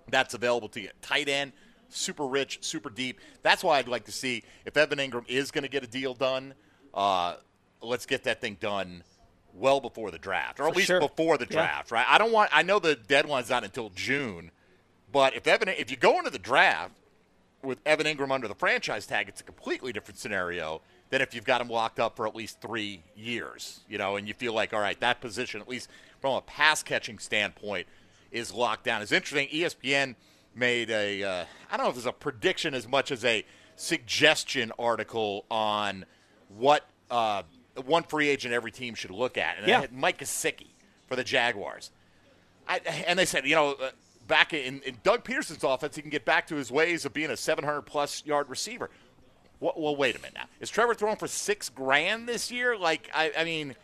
that's available to you. Tight end, super rich, super deep. That's why I'd like to see if Evan Engram is going to get a deal done. Uh, let's get that thing done well before the draft, or at For least sure. before the Yeah. draft, right? I don't want. I know the deadline's not until June, but if Evan, if you go into the draft with Evan Engram under the franchise tag, it's a completely different scenario than if you've got him locked up for at least three years, you know, and you feel like, all right, that position, at least from a pass catching standpoint, is locked down. It's interesting. ESPN made a, uh, I don't know if it's a prediction as much as a suggestion article on what uh, one free agent every team should look at. And Yeah. Mike Gesicki for the Jaguars. I, and they said, you know, back in, in Doug Pederson's offense, he can get back to his ways of being a 700 plus yard receiver. Well, well, wait a minute now. Is Trevor throwing for six grand this year? Like, I, I mean,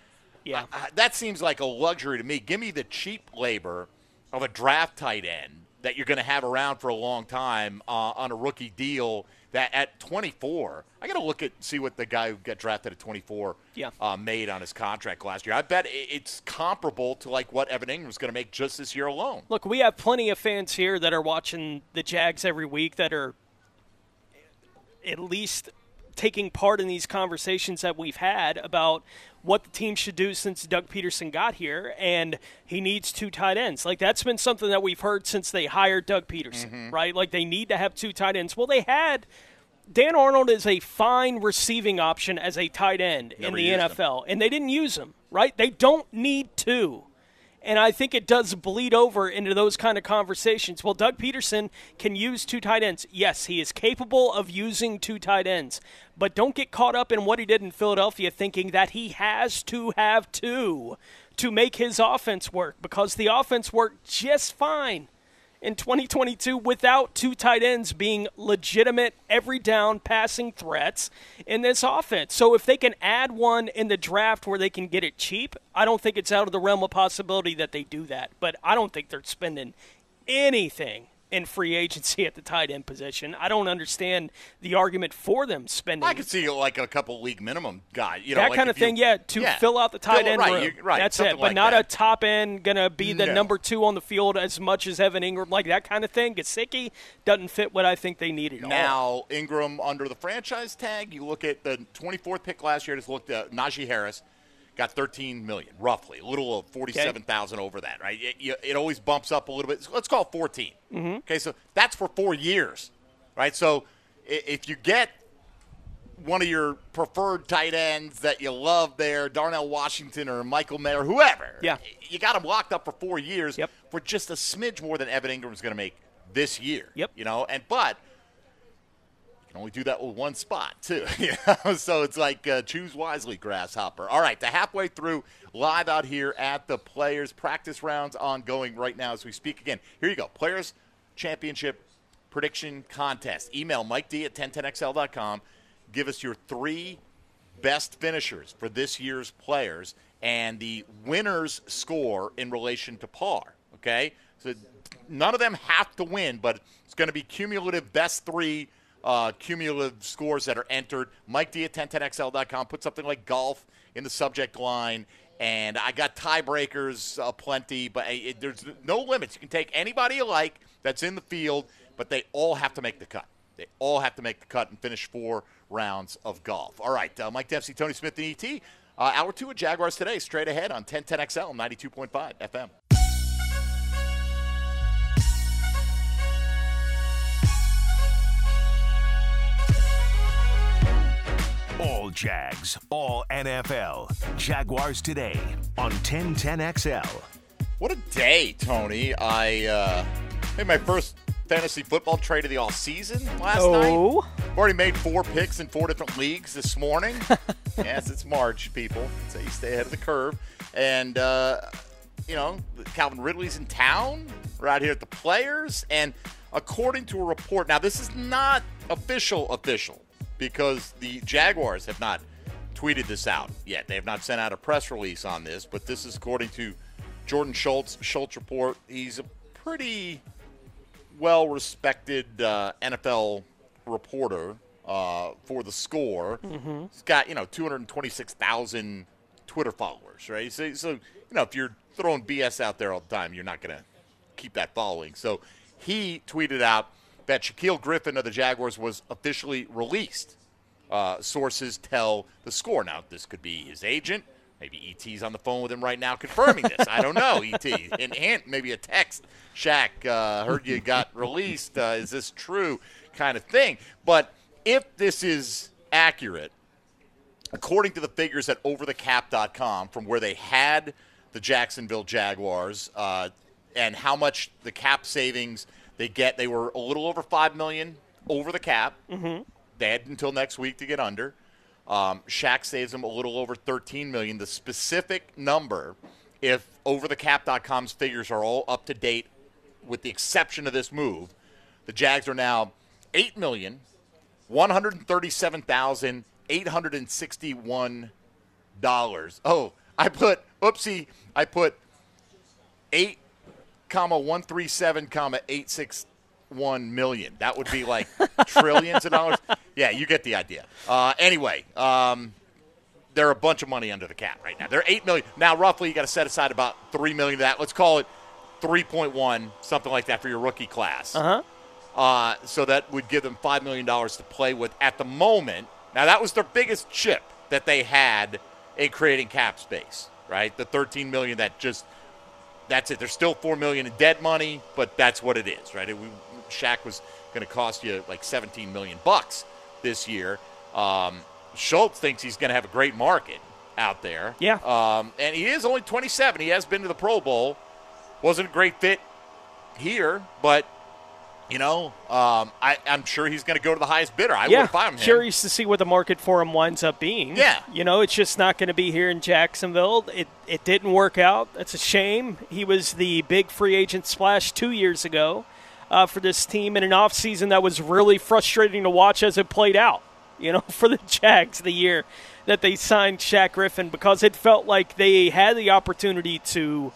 yeah, I- that seems like a luxury to me. Give me the cheap labor of a draft tight end that you're going to have around for a long time uh, on a rookie deal. That at 24, I got to look at see what the guy who got drafted at 24 Yeah. uh, made on his contract last year. I bet it's comparable to like what Evan Engram's going to make just this year alone. Look, we have plenty of fans here that are watching the Jags every week that are at least taking part in these conversations that we've had about what the team should do since Doug Pederson got here, and he needs two tight ends. Like that's been something that we've heard since they hired Doug Pederson, Mm-hmm. right? Like they need to have two tight ends. Well, they had Dan Arnold is a fine receiving option as a tight end Never in the. NFL, and they didn't use him, right? They don't need two. And I think it does bleed over into those kind of conversations. Well, Doug Pederson can use two tight ends. Yes, he is capable of using two tight ends. But don't get caught up in what he did in Philadelphia thinking that he has to have two to make his offense work because the offense worked just fine in 2022 without two tight ends being legitimate every down passing threats in this offense. So if they can add one in the draft where they can get it cheap, I don't think it's out of the realm of possibility that they do that. But I don't think they're spending anything in free agency [laughs] at the tight end position. I don't understand the argument for them spending I could see like a couple league minimum guy, you know, that like kind of thing, you- yeah, to yeah. fill out the tight Fill- end right, room. you- right, That's it, but like not that. a top end gonna be the No. number two on the field as much as Evan Engram, like that kind of thing. Gesicki doesn't fit what I think they need at all. Now Engram under the franchise tag. You look at the 24th pick last year. Just looked at Najee Harris, got 13 million roughly, a little of 47,000 over that. Right? It, you- it always bumps up a little bit. Let's call it 14. Mhm. Okay, so that's for four years, right? So if you get one of your preferred tight ends that you love there, Darnell Washington or Michael Mayer, whoever. Yeah. You got them locked up for four years for just a smidge more than Evan Engram's going to make this year. Yep. You know, and but can only do that with one spot too. [laughs] Know? So it's like uh, choose wisely, grasshopper. All right, the halfway through live out here at the Players practice rounds ongoing right now as we speak. Again, here you go. Players Championship prediction contest. Email Mike D at 1010XL.com. Give us your three best finishers for this year's players and the winner's score in relation to par. Okay, so none of them have to win, but it's going to be cumulative best three uh, cumulative scores that are entered. Mike D at 1010XL.com. Put something like golf in the subject line. And I got tiebreakers uh, plenty, but it, there's no limits. You can take anybody you like that's in the field, but they all have to make the cut. They all have to make the cut and finish four rounds of golf. All right, uh, Mike Dempsey, Tony Smith, and ET. Uh, hour two of Jaguars today, straight ahead on 1010XL 92.5 FM. Jags, all NFL. Jaguars today on 1010XL. What a day, Tony. I uh, made my first fantasy football trade of the all season last Oh. night. Already made four picks in four different leagues this morning. [laughs] yes, it's March, people. So you stay ahead of the curve. And, uh, you know, Calvin Ridley's in town. We're out here at the Players. And according to a report, now this is not official, official, because the Jaguars have not tweeted this out yet. They have not sent out a press release on this, but this is according to Jordan Schultz. Schultz report. He's a pretty well respected uh, NFL reporter uh, for the score. Mhm. He's got, you know, 226,000 Twitter followers, right? So, so, you know, if you're throwing BS out there all the time, you're not going to keep that following. So he tweeted out that Shaquille Griffin of the Jaguars was officially released. Uh, sources tell the score. Now, this could be his agent. Maybe ET's on the phone with him right now confirming this. I don't know, ET. And hint, maybe a text. Shaq, uh, heard you got released. Uh, is this true? Kind of thing. But if this is accurate, according to the figures at overthecap.com from where they had the Jacksonville Jaguars uh, and how much the cap savings they get, they were a little over five million over the cap. Mhm. They had until next week to get under. Um, Shaq saves them a little over 13 million. The specific number, if overthecap.com's figures are all up to date, with the exception of this move, the Jags are now eight million one hundred thirty-seven thousand eight hundred and sixty-one dollars. Oh, I put oopsie. I put eight comma one three seven comma eight six one million. That would be like [laughs] trillions of dollars. Yeah, you get the idea. Uh, anyway, um, they're a bunch of money under the cap right now. They're eight million now. Roughly, you got to set aside about three million of that. Let's call it three point one, something like that for your rookie class. Uh-huh. Uh, so that would give them $5 million to play with at the moment. Now, that was their biggest chip that they had in creating cap space, right? The 13 million that just, that's it. There's still 4 million in dead money, but that's what it is, right? It, we, Shaq was going to cost you like 17 million bucks this year. Um, Schultz thinks he's going to have a great market out there. Yeah. Um, and he is only 27. He has been to the Pro Bowl. Wasn't a great fit here, but you know, um, I, I'm sure he's going to go to the highest bidder. I yeah, would if I'm him. curious to see what the market for him winds up being. Yeah. you know, it's just not going to be here in Jacksonville. It it didn't work out. That's a shame. He was the big free agent splash two years ago uh, for this team in an offseason that was really frustrating to watch as it played out. You know, [laughs] for the Jags, the year that they signed Shaq Griffin, because it felt like they had the opportunity to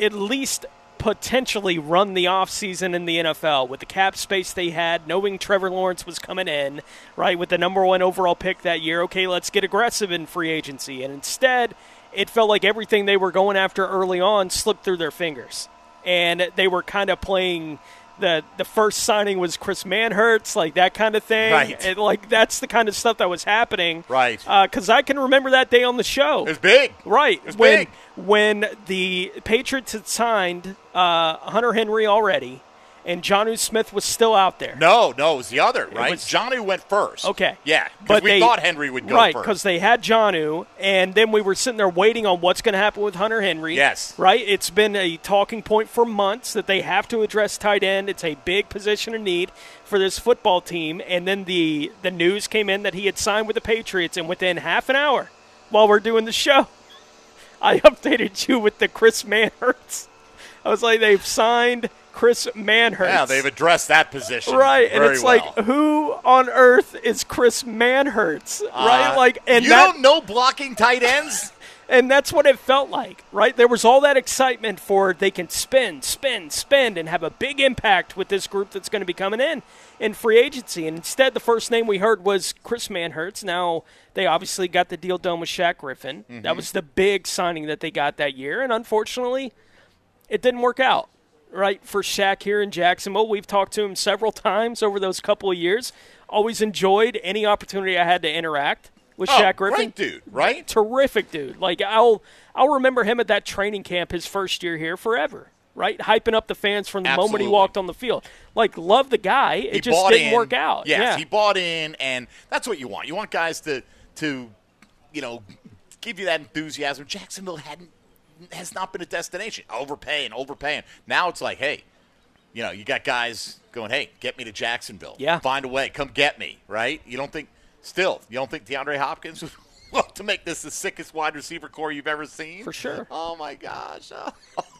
at least potentially run the offseason in the NFL with the cap space they had, knowing Trevor Lawrence was coming in, right, with the number one overall pick that year. Okay, let's get aggressive in free agency. And instead, it felt like everything they were going after early on slipped through their fingers. And they were kind of playing the the first signing was Chris Manhertz, like that kind of thing. Right. And, like that's the kind of stuff that was happening. Right. Because I can remember that day on the show. It was big. Right. It was when big. when the Patriots had signed uh, Hunter Henry already, and Jonnu Smith was still out there. No, no, it was the other, right? was- Johnny went first. Okay. Yeah, because we they, thought Henry would go right, first. because they had Jonnu, and then we were sitting there waiting on what's going to happen with Hunter Henry. Yes. Right? It's been a talking point for months that they have to address tight end. It's a big position of need for this football team. And then the, the news came in that he had signed with the Patriots, and within half an hour, while we're doing the show, [laughs] I updated you with the Chris Manhertz. I was like, they've signed Chris Manhertz. yeah, they've addressed that position. Right, and it's well. like, who on earth is Chris Manhertz? Right, Uh, like, and you that, don't know blocking tight ends. [laughs] and that's what it felt like, right? There was all that excitement for they can spin, spin, spin, and have a big impact with this group that's going to be coming in in free agency. And instead, the first name we heard was Chris Manhertz. Now they obviously got the deal done with Shaq Griffin. Mm-hmm. That was the big signing that they got that year, and unfortunately, it didn't work out. Right for Shaq here in Jacksonville, we've talked to him several times over those couple of years. Always enjoyed any opportunity I had to interact with Oh, Shaq Griffin great dude, right? terrific dude. Like I'll I'll remember him at that training camp his first year here forever. Right, hyping up the fans from the moment he walked on the field. Like love the guy. It he just didn't in. work out. Yes, yeah, he bought in, and that's what you want. You want guys to to you know give you that enthusiasm. Jacksonville hadn't has not been a destination. Overpaying, overpaying. Now it's like, hey, you know, you got guys going, hey, get me to Jacksonville. Yeah. find a way, come get me. Right? You don't think still? You don't think DeAndre Hopkins? [laughs] To make this the sickest wide receiver corps you've ever seen, For sure. Oh my gosh,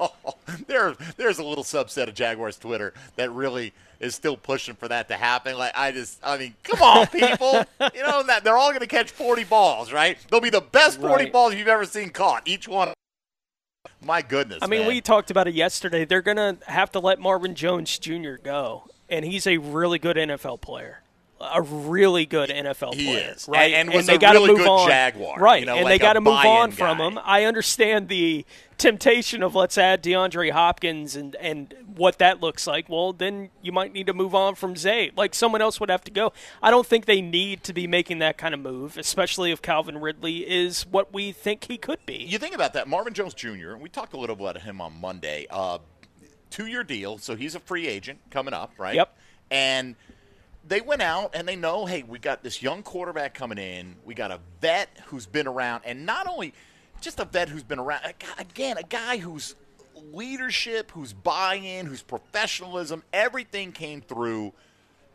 [laughs] there, there's a little subset of Jaguars Twitter that really is still pushing for that to happen. Like I just, I mean, come on, [laughs] people. you know that they're all going to catch 40 balls, right? They'll be the best 40 Right. balls you've ever seen caught. Each one. My goodness. I mean, man. we talked about it yesterday. They're gonna have to let Marvin Jones Jr. go, and he's a really good NFL player. A really good NFL He player, is. right? And- and was they gotta really move on. Jaguar, right? you know, and like they got to move on from guy. him. I understand the temptation of let's add DeAndre Hopkins and and what that looks like. Well, then you might need to move on from Zay. Like someone else would have to go. I don't think they need to be making that kind of move, especially if Calvin Ridley is what we think he could be. You think about that, Marvin Jones Jr. We talked a little bit about him on Monday. Uh, two-year deal, so he's a free agent coming up, right? Yep. And they went out and they know, hey, we got this young quarterback coming in. We got a vet who's been around, and not only just a vet who's been around. Again, a guy whose leadership, whose buy-in, whose professionalism, everything came through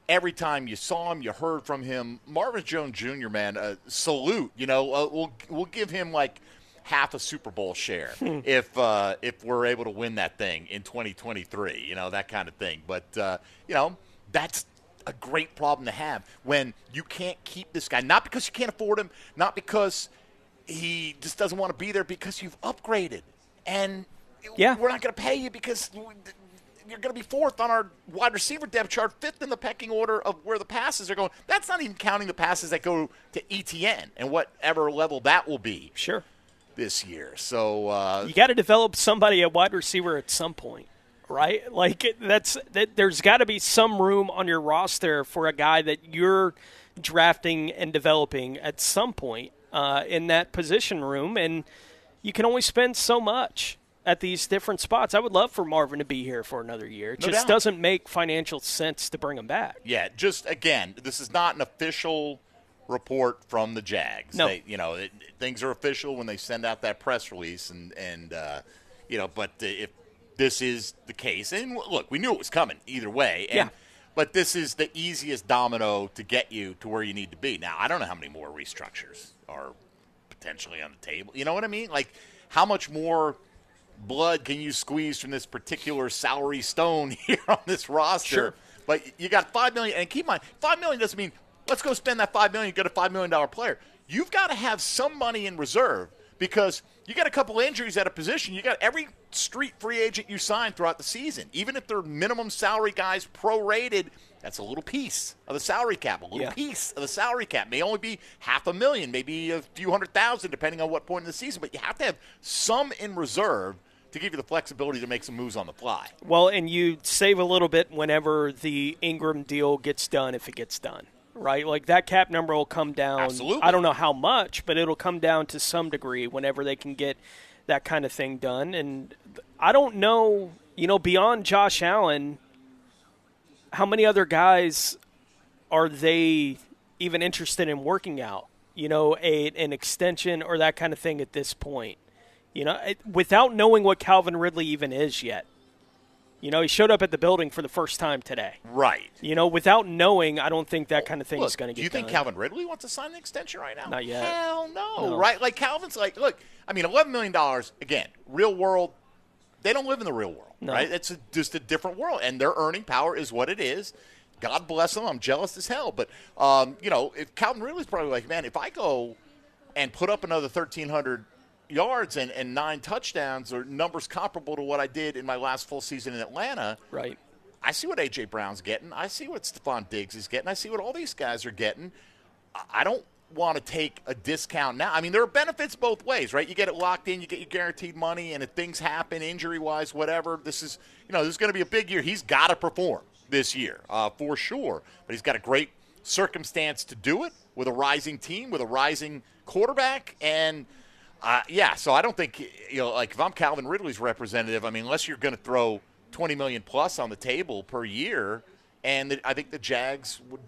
every time you saw him, you heard from him. Marvin Jones Jr. Man, uh, salute. You know, uh, we'll we'll give him like half a Super Bowl share if uh, if we're able to win that thing in 2023. You know that kind of thing. But uh, you know that's a great problem to have when you can't keep this guy. Not because you can't afford him, not because he just doesn't want to be there, because you've upgraded and. Yeah. We're not going to pay you because you're going to be fourth on our wide receiver depth chart, fifth in the pecking order of where the passes are going. That's not even counting the passes that go to ETN and whatever level that will be Sure. this year. So uh, you got to develop somebody at wide receiver at some point, right? Like that's that. There's got to be some room on your roster for a guy that you're drafting and developing at some point uh, in that position room, and you can only spend so much at these different spots. I would love for Marvin to be here for another year. It No just doubt. doesn't make financial sense to bring him back. Yeah, just again, this is not an official report from the Jags. No. They, you know, it, things are official when they send out that press release, and and uh, you know, but if this is the case, and look, we knew it was coming either way, and, Yeah. But this is the easiest domino to get you to where you need to be. Now, I don't know how many more restructures are potentially on the table. You know what I mean? Like, how much more blood can you squeeze from this particular salary stone [laughs] here on this roster? Sure. But you got five million, and keep in mind, five million doesn't mean let's go spend that five million, get a five million dollar player. You've got to have some money in reserve because you got a couple injuries at a position. You got every street free agent you sign throughout the season, even if they're minimum salary guys prorated. That's a little piece of the salary cap. A little Yeah. piece of the salary cap may only be half a million, maybe a few hundred thousand, depending on what point in the season. But you have to have some in reserve to give you the flexibility to make some moves on the fly. Well, and you save a little bit whenever the Engram deal gets done, if it gets done, right? Like that cap number will come down. Absolutely. I don't know how much, but it'll come down to some degree whenever they can get that kind of thing done. And I don't know, you know, beyond Josh Allen, how many other guys are they even interested in working out? You know, a an extension or that kind of thing at this point. You know, it, without knowing what Calvin Ridley even is yet. You know, he showed up at the building for the first time today. Right. You know, without knowing, I don't think that kind of thing Look, is going to get do you think done. Calvin Ridley wants to sign an extension right now? Not yet. Hell no, No. right? Like Calvin's like, look, I mean, eleven million dollars again, real world. They don't live in the real world, No. right? It's a, just a different world, and their earning power is what it is. God bless them. I'm jealous as hell, but um, you know, if Calvin Ridley's probably like, man, if I go and put up another thirteen hundred yards and, and nine touchdowns or numbers comparable to what I did in my last full season in Atlanta, right? I see what AJ Brown's getting. I see what Stefon Diggs is getting. I see what all these guys are getting. I- I don't want to take a discount now. I mean, there are benefits both ways, right? You get it locked in, you get your guaranteed money, and if things happen, injury wise, whatever, this is you know this is going to be a big year. He's got to perform this year uh, for sure. But he's got a great circumstance to do it with a rising team, with a rising quarterback, and uh, yeah. So I don't think you know, like if I'm Calvin Ridley's representative, I mean, unless you're going to throw 20 million plus on the table per year, and the, I think the Jags would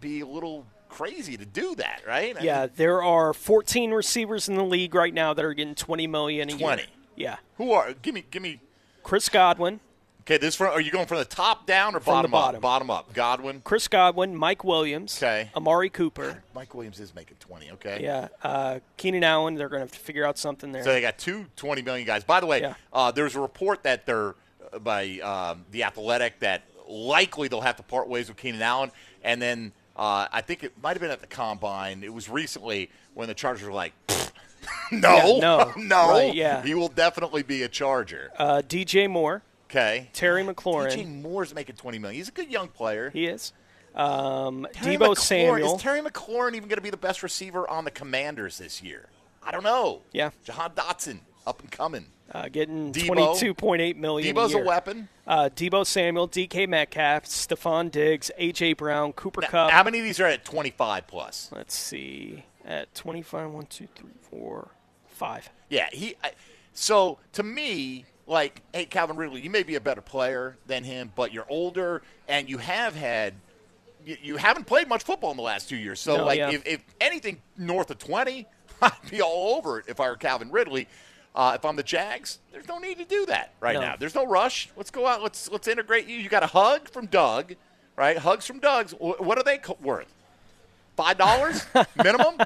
be a little crazy to do that, right? I Yeah, mean, there are 14 receivers in the league right now that are getting 20 million a 20. year. Yeah. Who are? Give me, give me. Chris Godwin, Okay, this from, are you going from the top down or bottom, bottom. up? Bottom up. Godwin. Chris Godwin, Mike Williams, Okay. Amari Cooper. Mike Williams is making 20. Okay. Yeah, uh, Keenan Allen. They're going to have to figure out something there. So they got two 20 million guys. By the way, Yeah. uh, there's a report that they're uh, by um, the Athletic that likely they'll have to part ways with Keenan Allen, and then uh, I think it might have been at the combine. It was recently when the Chargers were like, [laughs] no, Yeah, no. [laughs] no, Right, yeah. he will definitely be a Charger. uh, DJ Moore, Okay, Terry McLaurin. DJ Moore's making 20 million. He's a good young player. He is. Um, Terry Debo McLaurin- Samuel. Is Terry McLaurin even going to be the best receiver on the Commanders this year? I don't know. Yeah. Jahan Dotson, up and coming. uh, getting Debo. 22.8 million. Debo's a year. weapon. Uh, Debo Samuel, DK Metcalf, Stefon Diggs, AJ Brown, Cooper Kupp. How many of these are at 25 plus? Let's see. At 25, 1, 2, 3, 4, 5. Yeah, he. I, so to me, like, hey, Calvin Ridley, you may be a better player than him, but you're older and you have had. You, you haven't played much football in the last two years, so No, like yeah. if, if anything north of twenty, [laughs] I'd be all over it if I were Calvin Ridley. Uh, if I'm the Jags, there's no need to do that right No. now. There's no rush. Let's go out. Let's let's integrate you. You got a hug from Doug, right? Hugs from Doug's. What are they worth? Five dollars [laughs] minimum,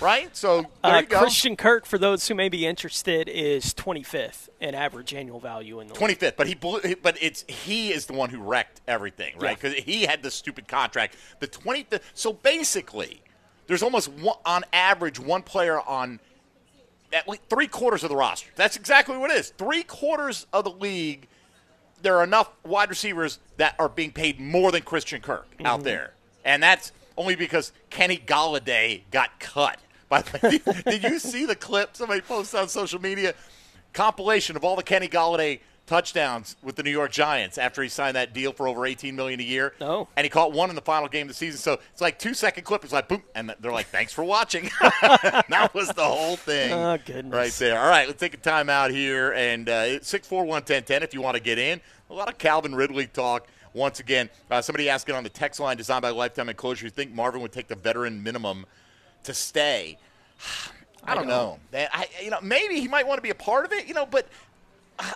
right? So there Uh, you go. Christian Kirk, for those who may be interested, is 25th in average annual value in the league. 25th, but he blew, but it's he is the one who wrecked everything, right? Yeah. Because he had the stupid contract. The 25th. So basically, there's almost one, on average one player on at least three quarters of the roster. That's exactly what it is. Three quarters of the league. There are enough wide receivers that are being paid more than Christian Kirk out Mhm. there, and that's only because Kenny Golladay got cut. By the way, [laughs] did, you see the clip somebody posted on social media? Compilation of all the Kenny Golladay touchdowns with the New York Giants after he signed that deal for over 18 million a year. No. And he caught one in the final game of the season. So it's like two second clip. It's like boom, and they're like, "Thanks for watching." [laughs] that was the whole thing. Oh, goodness. Right there. All right, let's take a time out here and uh, six four one ten ten if you want to get in. A lot of Calvin Ridley talk. Once again, uh, somebody asking on the text line designed by Lifetime Enclosure, you think Marvin would take the veteran minimum to stay? [sighs] I, don't know. Man, I, you know, maybe he might want to be a part of it. You know, but uh,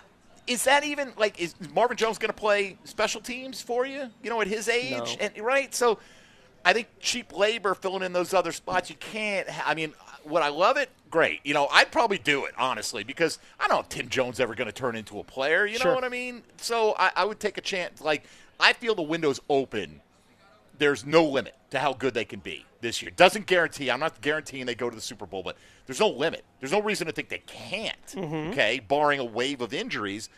is that even like is Marvin Jones going to play special teams for you? You know, at his age, No. and right? So, I think cheap labor filling in those other spots. You can't. I mean, would I love it? Great. You know, I'd probably do it honestly because I don't know if Tim Jones ever going to turn into a player. You know Sure. what I mean? So I, I would take a chance. Like I feel the window's open there's no limit to how good they can be this year. Doesn't guarantee. I'm not guaranteeing they go to the Super Bowl, but there's no limit. There's no reason to think they can't. Okay, barring a wave of injuries.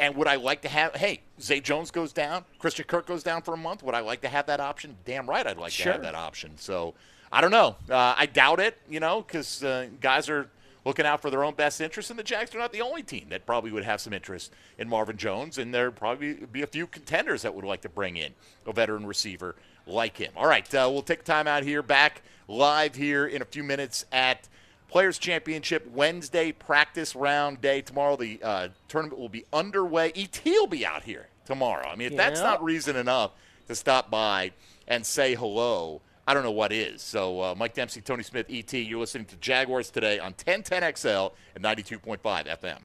And would I like to have? Hey, Zay Jones goes down, Christian Kirk goes down for a month. Would I like to have that option? Damn right, I'd like to have that option. So I don't know. Uh, I doubt it. You know, because uh, guys are looking out for their own best interests, and the Jags are not the only team that probably would have some interest in Marvin Jones, and there probably be a few contenders that would like to bring in a veteran receiver like him. All right, uh, we'll take time out here, back live here in a few minutes at Players Championship Wednesday practice round day. Tomorrow the uh, tournament will be underway. ET will be out here tomorrow. I mean, if that's not reason enough to stop by and say hello, I don't know what is. So, uh, Mike Dempsey, Tony Smith, ET, you're listening to Jaguars today on 1010XL and 92.5 FM.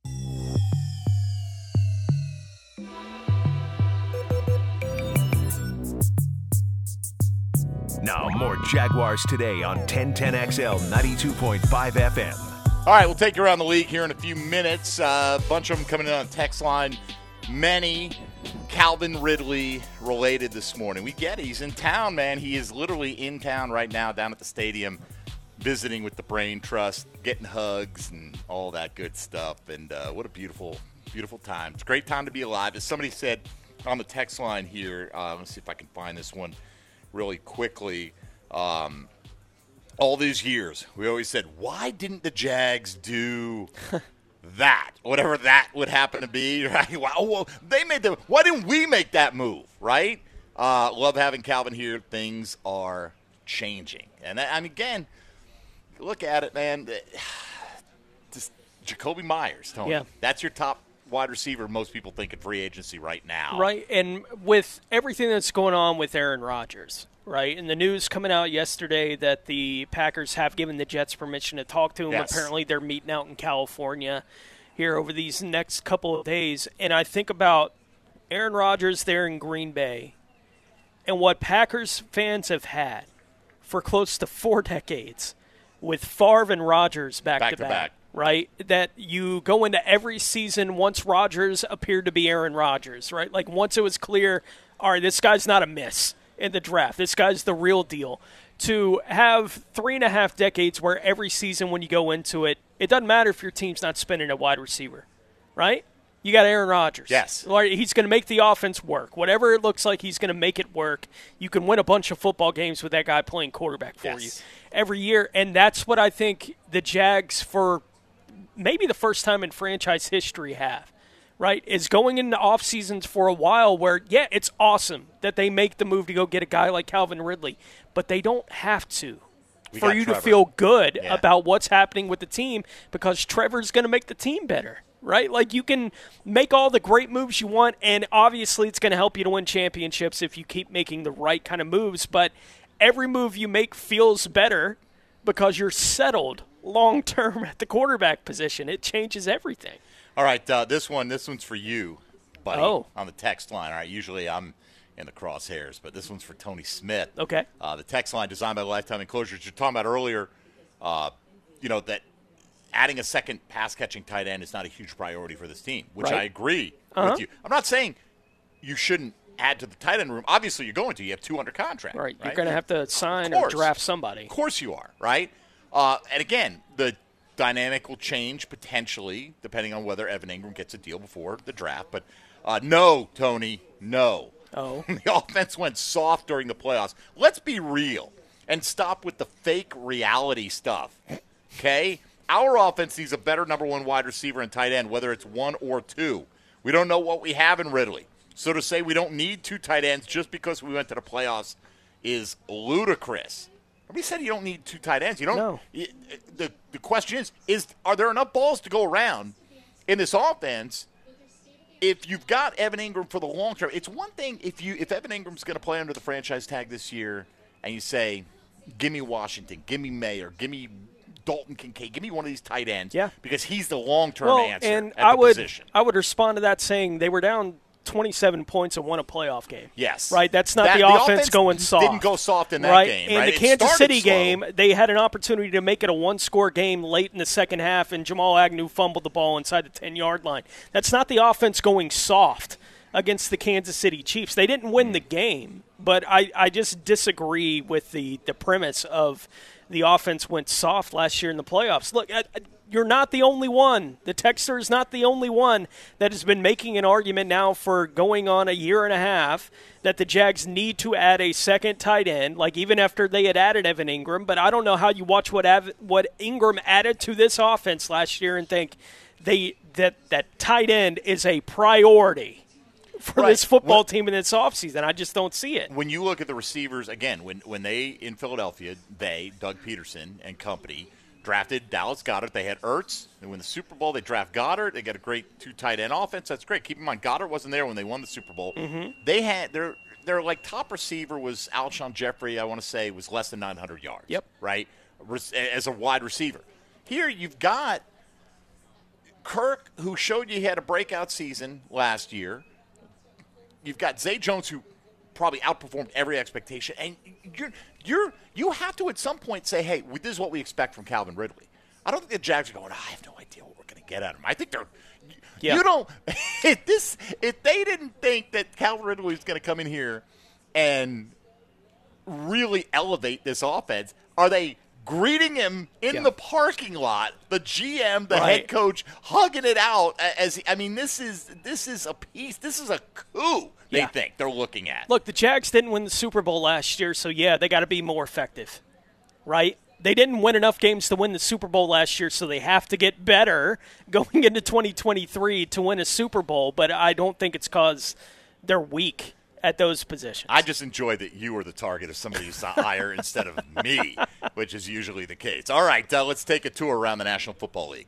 Now, more Jaguars today on 1010XL 92.5 FM. All right, we'll take you around the league here in a few minutes. Uh, a bunch of them coming in on text line. Many Calvin Ridley related this morning. We get it. He's in town, man. He is literally in town right now down at the stadium visiting with the Brain Trust, getting hugs and all that good stuff. And uh, what a beautiful, beautiful time. It's a great time to be alive. As somebody said on the text line here, uh, let's see if I can find this one really quickly. Um, all these years, we always said, why didn't the Jags do [laughs] that? Whatever that would happen to be, [laughs] right? Wow, well, they made the. Why didn't we make that move, right? Uh, love having Calvin here. Things are changing, and I mean, again, look at it, man. [sighs] Just Jakobi Meyers, Tony. Yeah. That's your top wide receiver. Most people think in free agency right now. Right, and with everything that's going on with Aaron Rodgers, right, and the news coming out yesterday that the Packers have given the Jets permission to talk to him. Yes. Apparently, they're meeting out in California here over these next couple of days, and I think about Aaron Rodgers there in Green Bay and what Packers fans have had for close to four decades with Favre and Rodgers back, Back to to back, back. Right? That you go into every season once Rodgers appeared to be Aaron Rodgers, right? Like once it was clear, all right, this guy's not a miss in the draft. This guy's the real deal. To have three and a half decades where every season when you go into it, it doesn't matter if your team's not spending a wide receiver, right? You got Aaron Rodgers. Yes. He's going to make the offense work. Whatever it looks like, he's going to make it work. You can win a bunch of football games with that guy playing quarterback for Yes. you every year. And that's what I think the Jags, for maybe the first time in franchise history, have. Right? Is going into off seasons for a while where, yeah, it's awesome that they make the move to go get a guy like Calvin Ridley, but they don't have to. We for you to feel good Yeah. about what's happening with the team because Trevor's going to make the team better, right? Like you can make all the great moves you want, and obviously it's going to help you to win championships if you keep making the right kind of moves. But every move you make feels better because you're settled long term at the quarterback position. It changes everything. All right, uh, this one, this one's for you, buddy. Oh. On the text line. All right, usually I'm in the crosshairs, but this one's for Tony Smith. Okay. Uh, the text line designed by Lifetime Enclosures. You're talking about earlier, uh, you know, that adding a second pass catching tight end is not a huge priority for this team, which Right. I agree Uh-huh. with you. I'm not saying you shouldn't add to the tight end room. Obviously, you're going to. You have two under contract. Right. You're going to have to sign or draft somebody. Of course you are, right? Uh, and again, the dynamic will change potentially depending on whether Evan Engram gets a deal before the draft. But uh, no, Tony, no. Oh. [laughs] the offense went soft during the playoffs. Let's be real and stop with the fake reality stuff. Okay? Our offense needs a better number one wide receiver and tight end, whether it's one or two. We don't know what we have in Ridley. So to say we don't need two tight ends just because we went to the playoffs is ludicrous. Nobody said you don't need two tight ends. You don't. No. y- The, the question is, is are there enough balls to go around in this offense if you've got Evan Engram for the long term, it's one thing if you if Evan Engram's going to play under the franchise tag this year, and you say, "Give me Washington, give me Mayer, give me Dalton Kincaid, give me one of these tight ends," Yeah. because he's the long term well, answer and at I the would position. I would respond to that saying they were down 27 points and won a playoff game. Yes, Right, that's not That- the, the offense, offense going soft. didn't go soft in that right? game, In right? the It Kansas City slow. game, they had an opportunity to make it a one-score game late in the second half, and Jamal Agnew fumbled the ball inside the 10-yard line. That's not the offense going soft against the Kansas City Chiefs. They didn't win the game, but I, I just disagree with the, the premise of the offense went soft last year in the playoffs. Look, I, I- you're not the only one. The Texter is not the only one that has been making an argument now for going on a year and a half that the Jags need to add a second tight end, like even after they had added Evan Engram. But I don't know how you watch what Av- what Engram added to this offense last year and think they that that tight end is a priority for Right. this football Well- team in this offseason. I just don't see it. when you look at the receivers again, when when they in Philadelphia, they Doug Pederson and company drafted Dallas Goedert. They had Ertz. They win the Super Bowl. They draft Goedert. They get a great two tight end offense. That's great. Keep in mind Goedert wasn't there when they won the Super Bowl. Mhm. They had their their like top receiver was Alshon Jeffery. I want to say was less than 900 yards. Yep. Right, as a wide receiver. Here you've got Kirk, who showed you he had a breakout season last year. You've got Zay Jones, who probably outperformed every expectation, and you're you're you have to at some point say, "Hey, this is what we expect from Calvin Ridley." I don't think the Jags are going. I have no idea what we're going to get out of him. I think they're. Yeah. You don't. [laughs] If this, if they didn't think that Calvin Ridley was going to come in here and really elevate this offense, are they greeting him in Yeah. the parking lot? The GM, the Right. head coach, hugging it out as I mean, this is this is a piece. This is a coup. They Yeah. think they're looking at. Look, the Jags didn't win the Super Bowl last year, so yeah, they got to be more effective, right? They didn't win enough games to win the Super Bowl last year, so they have to get better [laughs] going into 2023 to win a Super Bowl. But I don't think it's because they're weak at those positions. I just enjoy that you were the target of somebody who's not higher instead of me, which is usually the case. All right, uh, let's take a tour around the National Football League.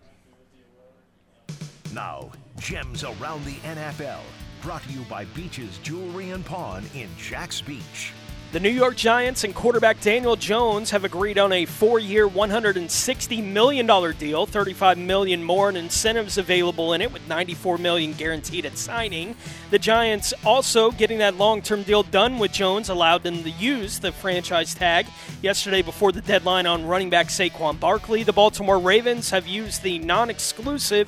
Now, gems around the NFL. Brought to you by Beaches Jewelry and Pawn in Jacks Beach. The New York Giants and quarterback Daniel Jones have agreed on a four-year, $160 million deal, 35 million more in incentives available in it, with 94 million guaranteed at signing. The Giants also getting that long-term deal done with Jones allowed them to use the franchise tag yesterday before the deadline on running back Saquon Barkley. The Baltimore Ravens have used the non-exclusive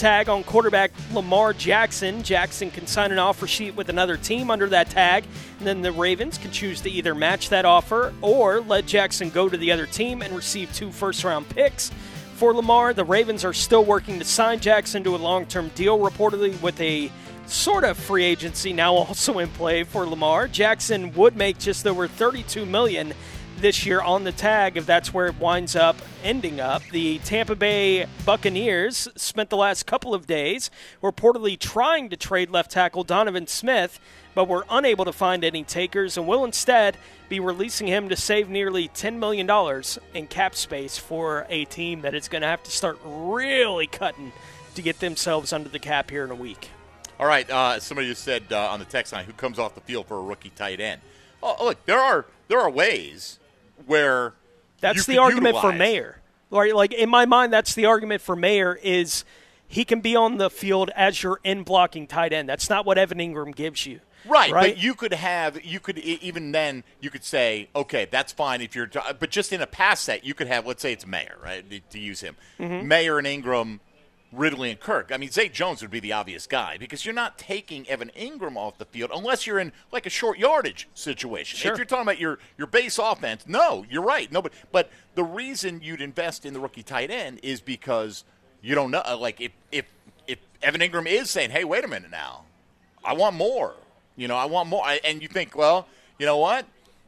tag on quarterback Lamar Jackson. Jackson can sign an offer sheet with another team under that tag, and then the Ravens can choose to either match that offer or let Jackson go to the other team and receive two first round picks. For Lamar, the Ravens are still working to sign Jackson to a long term deal, reportedly with a sort of free agency now [laughs] also in play for Lamar. Jackson would make just over 32 million this year on the tag if that's where it winds up ending up. The Tampa Bay Buccaneers spent the last couple of days reportedly trying to trade left tackle Donovan Smith, but were unable to find any takers and will instead be releasing him to save nearly $10 million in cap space for a team that is going to have to start really cutting to get themselves under the cap here in a week. All right, uh, somebody just said uh, on the text line who comes off the field for a rookie tight end. Oh, look, there are there are ways where That's the argument for utilize- Mayer. Right, like in my mind, that's the argument for Mayer is he can be on the field as your in blocking tight end. That's not what Evan Engram gives you. Right, right. but you could have you could even then you could say okay that's fine if you're but just in a pass set you could have let's say it's Mayer right to- use him Mhm. Mayer and Engram Ridley and Kirk I mean Zay Jones would be the obvious guy because you're not taking Evan Engram off the field unless you're in like a short yardage situation Sure. if you're talking about your your base offense no you're right no but but the reason you'd invest in the rookie tight end is because you don't know like if if if Evan Engram is saying hey wait a minute now I want more. You know, I want more. And you think, well, you know what?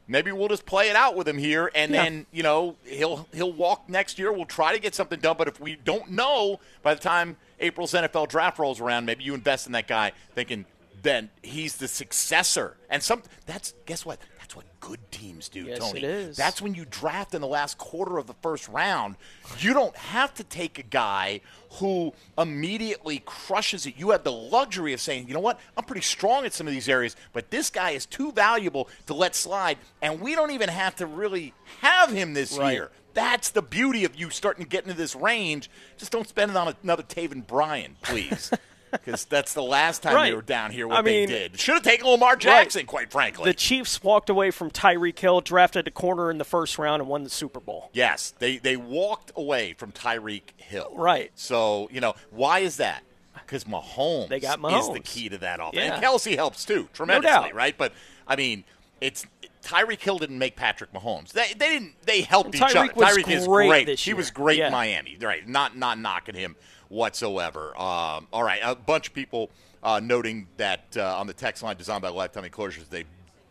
Maybe we'll just play it out with him here, and Yeah. then you know he'll he'll walk next year. We'll try to get something done. But if we don't know by the time April's NFL draft rolls around, maybe you invest in that guy, thinking then he's the successor. And some that's guess what? That's what good teams do, Yes, Tony. it is. That's when you draft in the last quarter of the first round. You don't have to take a guy who immediately crushes it. You have the luxury of saying, you know what, I'm pretty strong at some of these areas, but this guy is too valuable to let slide, and we don't even have to really have him this Right. year. That's the beauty of you starting to get into this range. Just don't spend it on another Taven Bryan, please. [laughs] Because that's the last time Right. they were down here, what I mean- they did. Should have taken Lamar Jackson, quite frankly. The Chiefs walked away from Tyreek Hill, drafted a corner in the first round, and won the Super Bowl. Yes, they they walked away from Tyreek Hill. Right. So you know why is that? Because Mahomes, They got is the key to that offense. Yeah. And Kelce helps too tremendously, doubt. right? But I mean, it's Tyreek Hill didn't make Patrick Mahomes. They, they didn't. They helped And each other. Tyreek was Tyreek is great He was great Yeah. in Miami. Right. Not not knocking him whatsoever. Um, all right. A bunch of people uh, noting that uh, on the text line designed by Lifetime Enclosures, they've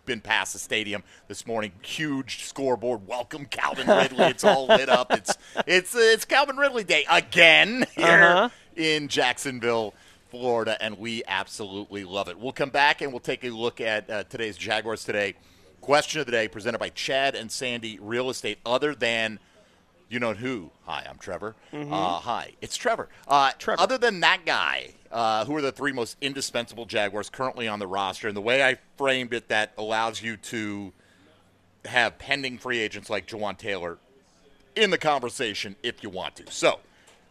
been past the stadium this morning. Huge scoreboard. Welcome Calvin Ridley. It's all lit up. [laughs] It's it's it's Calvin Ridley Day again here Uh-huh. in Jacksonville, Florida, and we absolutely love it. We'll come back and we'll take a look at uh, today's Jaguars today. Question of the day presented by Chad and Sandy Real Estate. Other than You know who? Hi, I'm Trevor. Mhm. Uh, hi, it's Trevor. Uh, Other than that guy, uh, who are the three most indispensable Jaguars currently on the roster? And the way I framed it, that allows you to have pending free agents like Jawaan Taylor in the conversation if you want to. So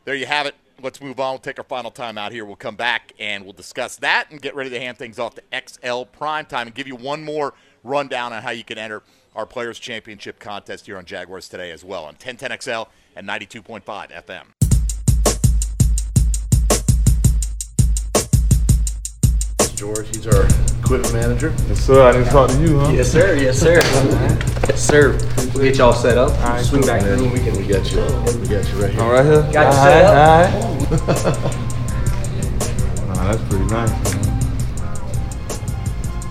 there you have it. Let's move on. We'll take our final time out here. We'll come back and we'll discuss that and get ready to hand things off to XL Prime Time and give you one more rundown on how you can enter our Players Championship contest here on Jaguars today as well on 1010XL and 92.5 FM. George, he's our equipment manager. Yes, sir. I didn't talk to you, huh? Yes, sir. Yes, sir. yes, sir. We'll get y'all set up. right, Swing cool, back man. room. We can. We got you. We got you right here. All right here. Got you All set right, up. all right. [laughs] [laughs] Nah, that's pretty nice. Man.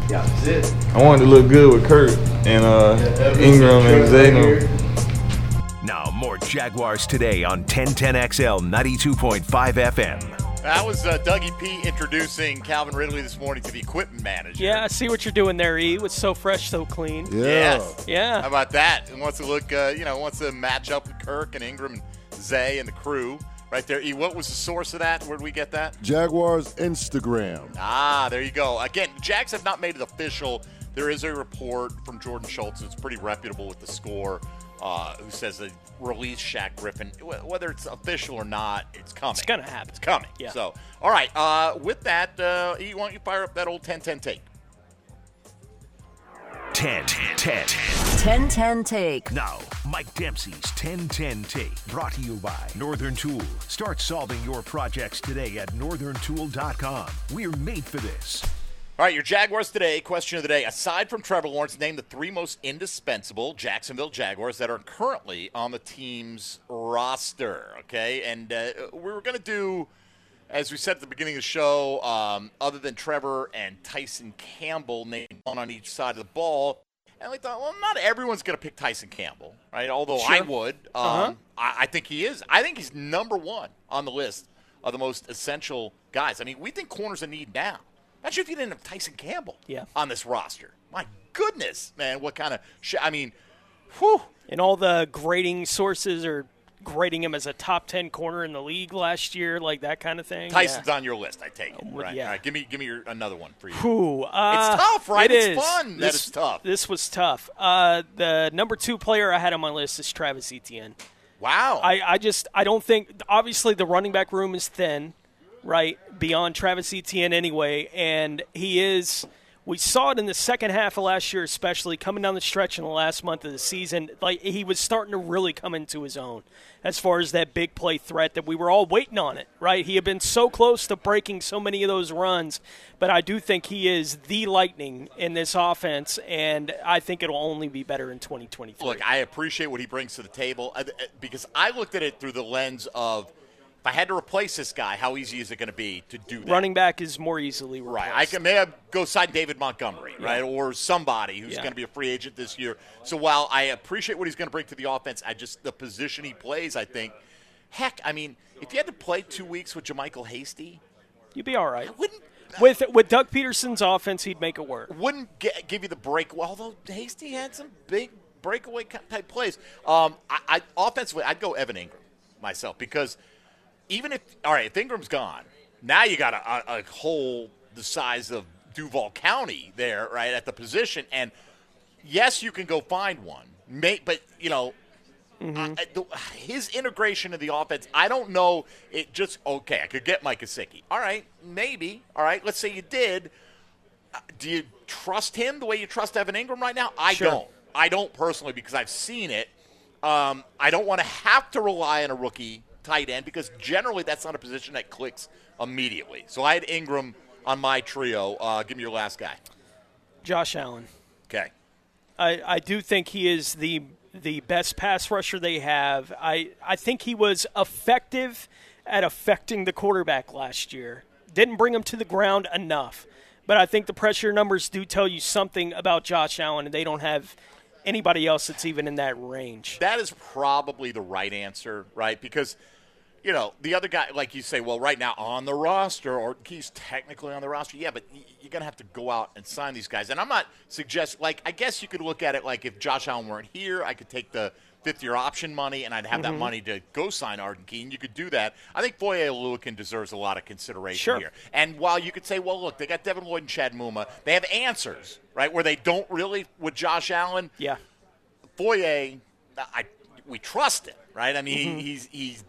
Yeah, that's it. I wanted to look good with Kurt and uh, Engram and Zayno. Now, more Jaguars today on 1010XL 92.5 FM. That was uh, Dougie P introducing Calvin Ridley this morning to the equipment manager. Yeah, I see what you're doing there, E. It was so fresh, so clean. Yes. Yeah. How about that? And wants to look, uh, you know, wants to match up with Kirk and Engram and Zay and the crew right there. E, what was the source of that? Where did we get that? Jaguars Instagram. Ah, there you go. Again, Jags have not made it official. There is a report from Jordan Schultz. It's pretty reputable with the score. Uh, who says they release Shaq Griffin? Whether it's official or not, it's coming. It's gonna happen. It's coming. Yeah. So, all right. Uh, with that, uh, E, why don't you fire up that old 10-10 take? 10 10 1010 take. Now, Mike Dempsey's 1010 take, brought to you by Northern Tool. Start solving your projects today at northerntool.com. We're made for this. All right, your Jaguars today. Question of the day. Aside from Trevor Lawrence, name the three most indispensable Jacksonville Jaguars that are currently on the team's roster. Okay, and uh, we were going to do, as we said at the beginning of the show, um, other than Trevor and Tyson Campbell, name one on each side of the ball. And we thought, well, not everyone's going to pick Tyson Campbell, right? Although I would. Um, Uh-huh. I, I think he is. I think he's number one on the list of the most essential guys. I mean, we think corners a need now. Imagine if you didn't have Tyson Campbell Yeah. on this roster. My goodness, man, what kind of shit? I mean, whew. And all the grading sources are grading him as a top 10 corner in the league last year, like that kind of thing. Tyson's on your list, I take it. well, Right. yeah. All right, give me give me your, another one for you. Whew, uh, it's tough, right? it it's is. fun. This- it's tough. This was tough. Uh, the number two player I had on my list is Travis Etienne. Wow. I, I just I don't think obviously the running back room is thin, right? Beyond Travis Etienne anyway, and he is. We saw it in the second half of last year, especially coming down the stretch in the last month of the season. Like he was starting to really come into his own as far as that big play threat that we were all waiting on it, right? He had been so close to breaking so many of those runs, but I do think he is the lightning in this offense, and I think it'll only be better in 2023. Look, I appreciate what he brings to the table uh, because I looked at it through the lens of if I had to replace this guy, how easy is it going to be to do that? Running back is more easily replaced. Right. I can maybe go sign David Montgomery, right, or somebody who's Yeah. going to be a free agent this year. So while I appreciate what he's going to bring to the offense, I just the position he plays, I think. Heck, I mean, if you had to play two weeks with JaMycal Hasty, You'd be all right. wouldn't With with Doug Pederson's offense, he'd make it work. wouldn't get, give you the break. Well, although Hasty had some big breakaway type plays. Um, I, I offensively, I'd go Evan Engram myself because even if all right, if Engram's gone, now you got a, a, a hole the size of Duval County there, right at the position. And yes, you can go find one, may, but you know. I- I- the, his integration of the offense, I don't know. It just okay. I could get Mike Gesicki. All right, maybe. All right, let's say you did. Uh, Do you trust him the way you trust Evan Engram right now? I Sure. don't. I don't personally because I've seen it. Um, I don't want to have to rely on a rookie tight end because generally that's not a position that clicks immediately. So I had Engram on my trio. Uh, give me your last guy. Josh Allen. Okay. I, I do think he is the the best pass rusher they have. I, I think he was effective at affecting the quarterback last year. Didn't bring him to the ground enough. But I think the pressure numbers do tell you something about Josh Allen, and they don't have anybody else that's even in that range. That is probably the right answer, right? Because, you know, the other guy, like you say, well, right now on the roster, or he's technically on the roster, yeah, but you're going to have to go out and sign these guys. And I'm not suggesting, like, I guess you could look at it like if Josh Allen weren't here, I could take the fifth year option money, and I'd have that Mhm. money to go sign Arden Key. You could do that. I think Foye Oluokun deserves a lot of consideration Sure. here. And while you could say, well, look, they got Devin Lloyd and Chad Muma, they have answers, right, where they don't really with Josh Allen. Yeah. Foye, I we trust him, right? I mean, Mhm. he's he's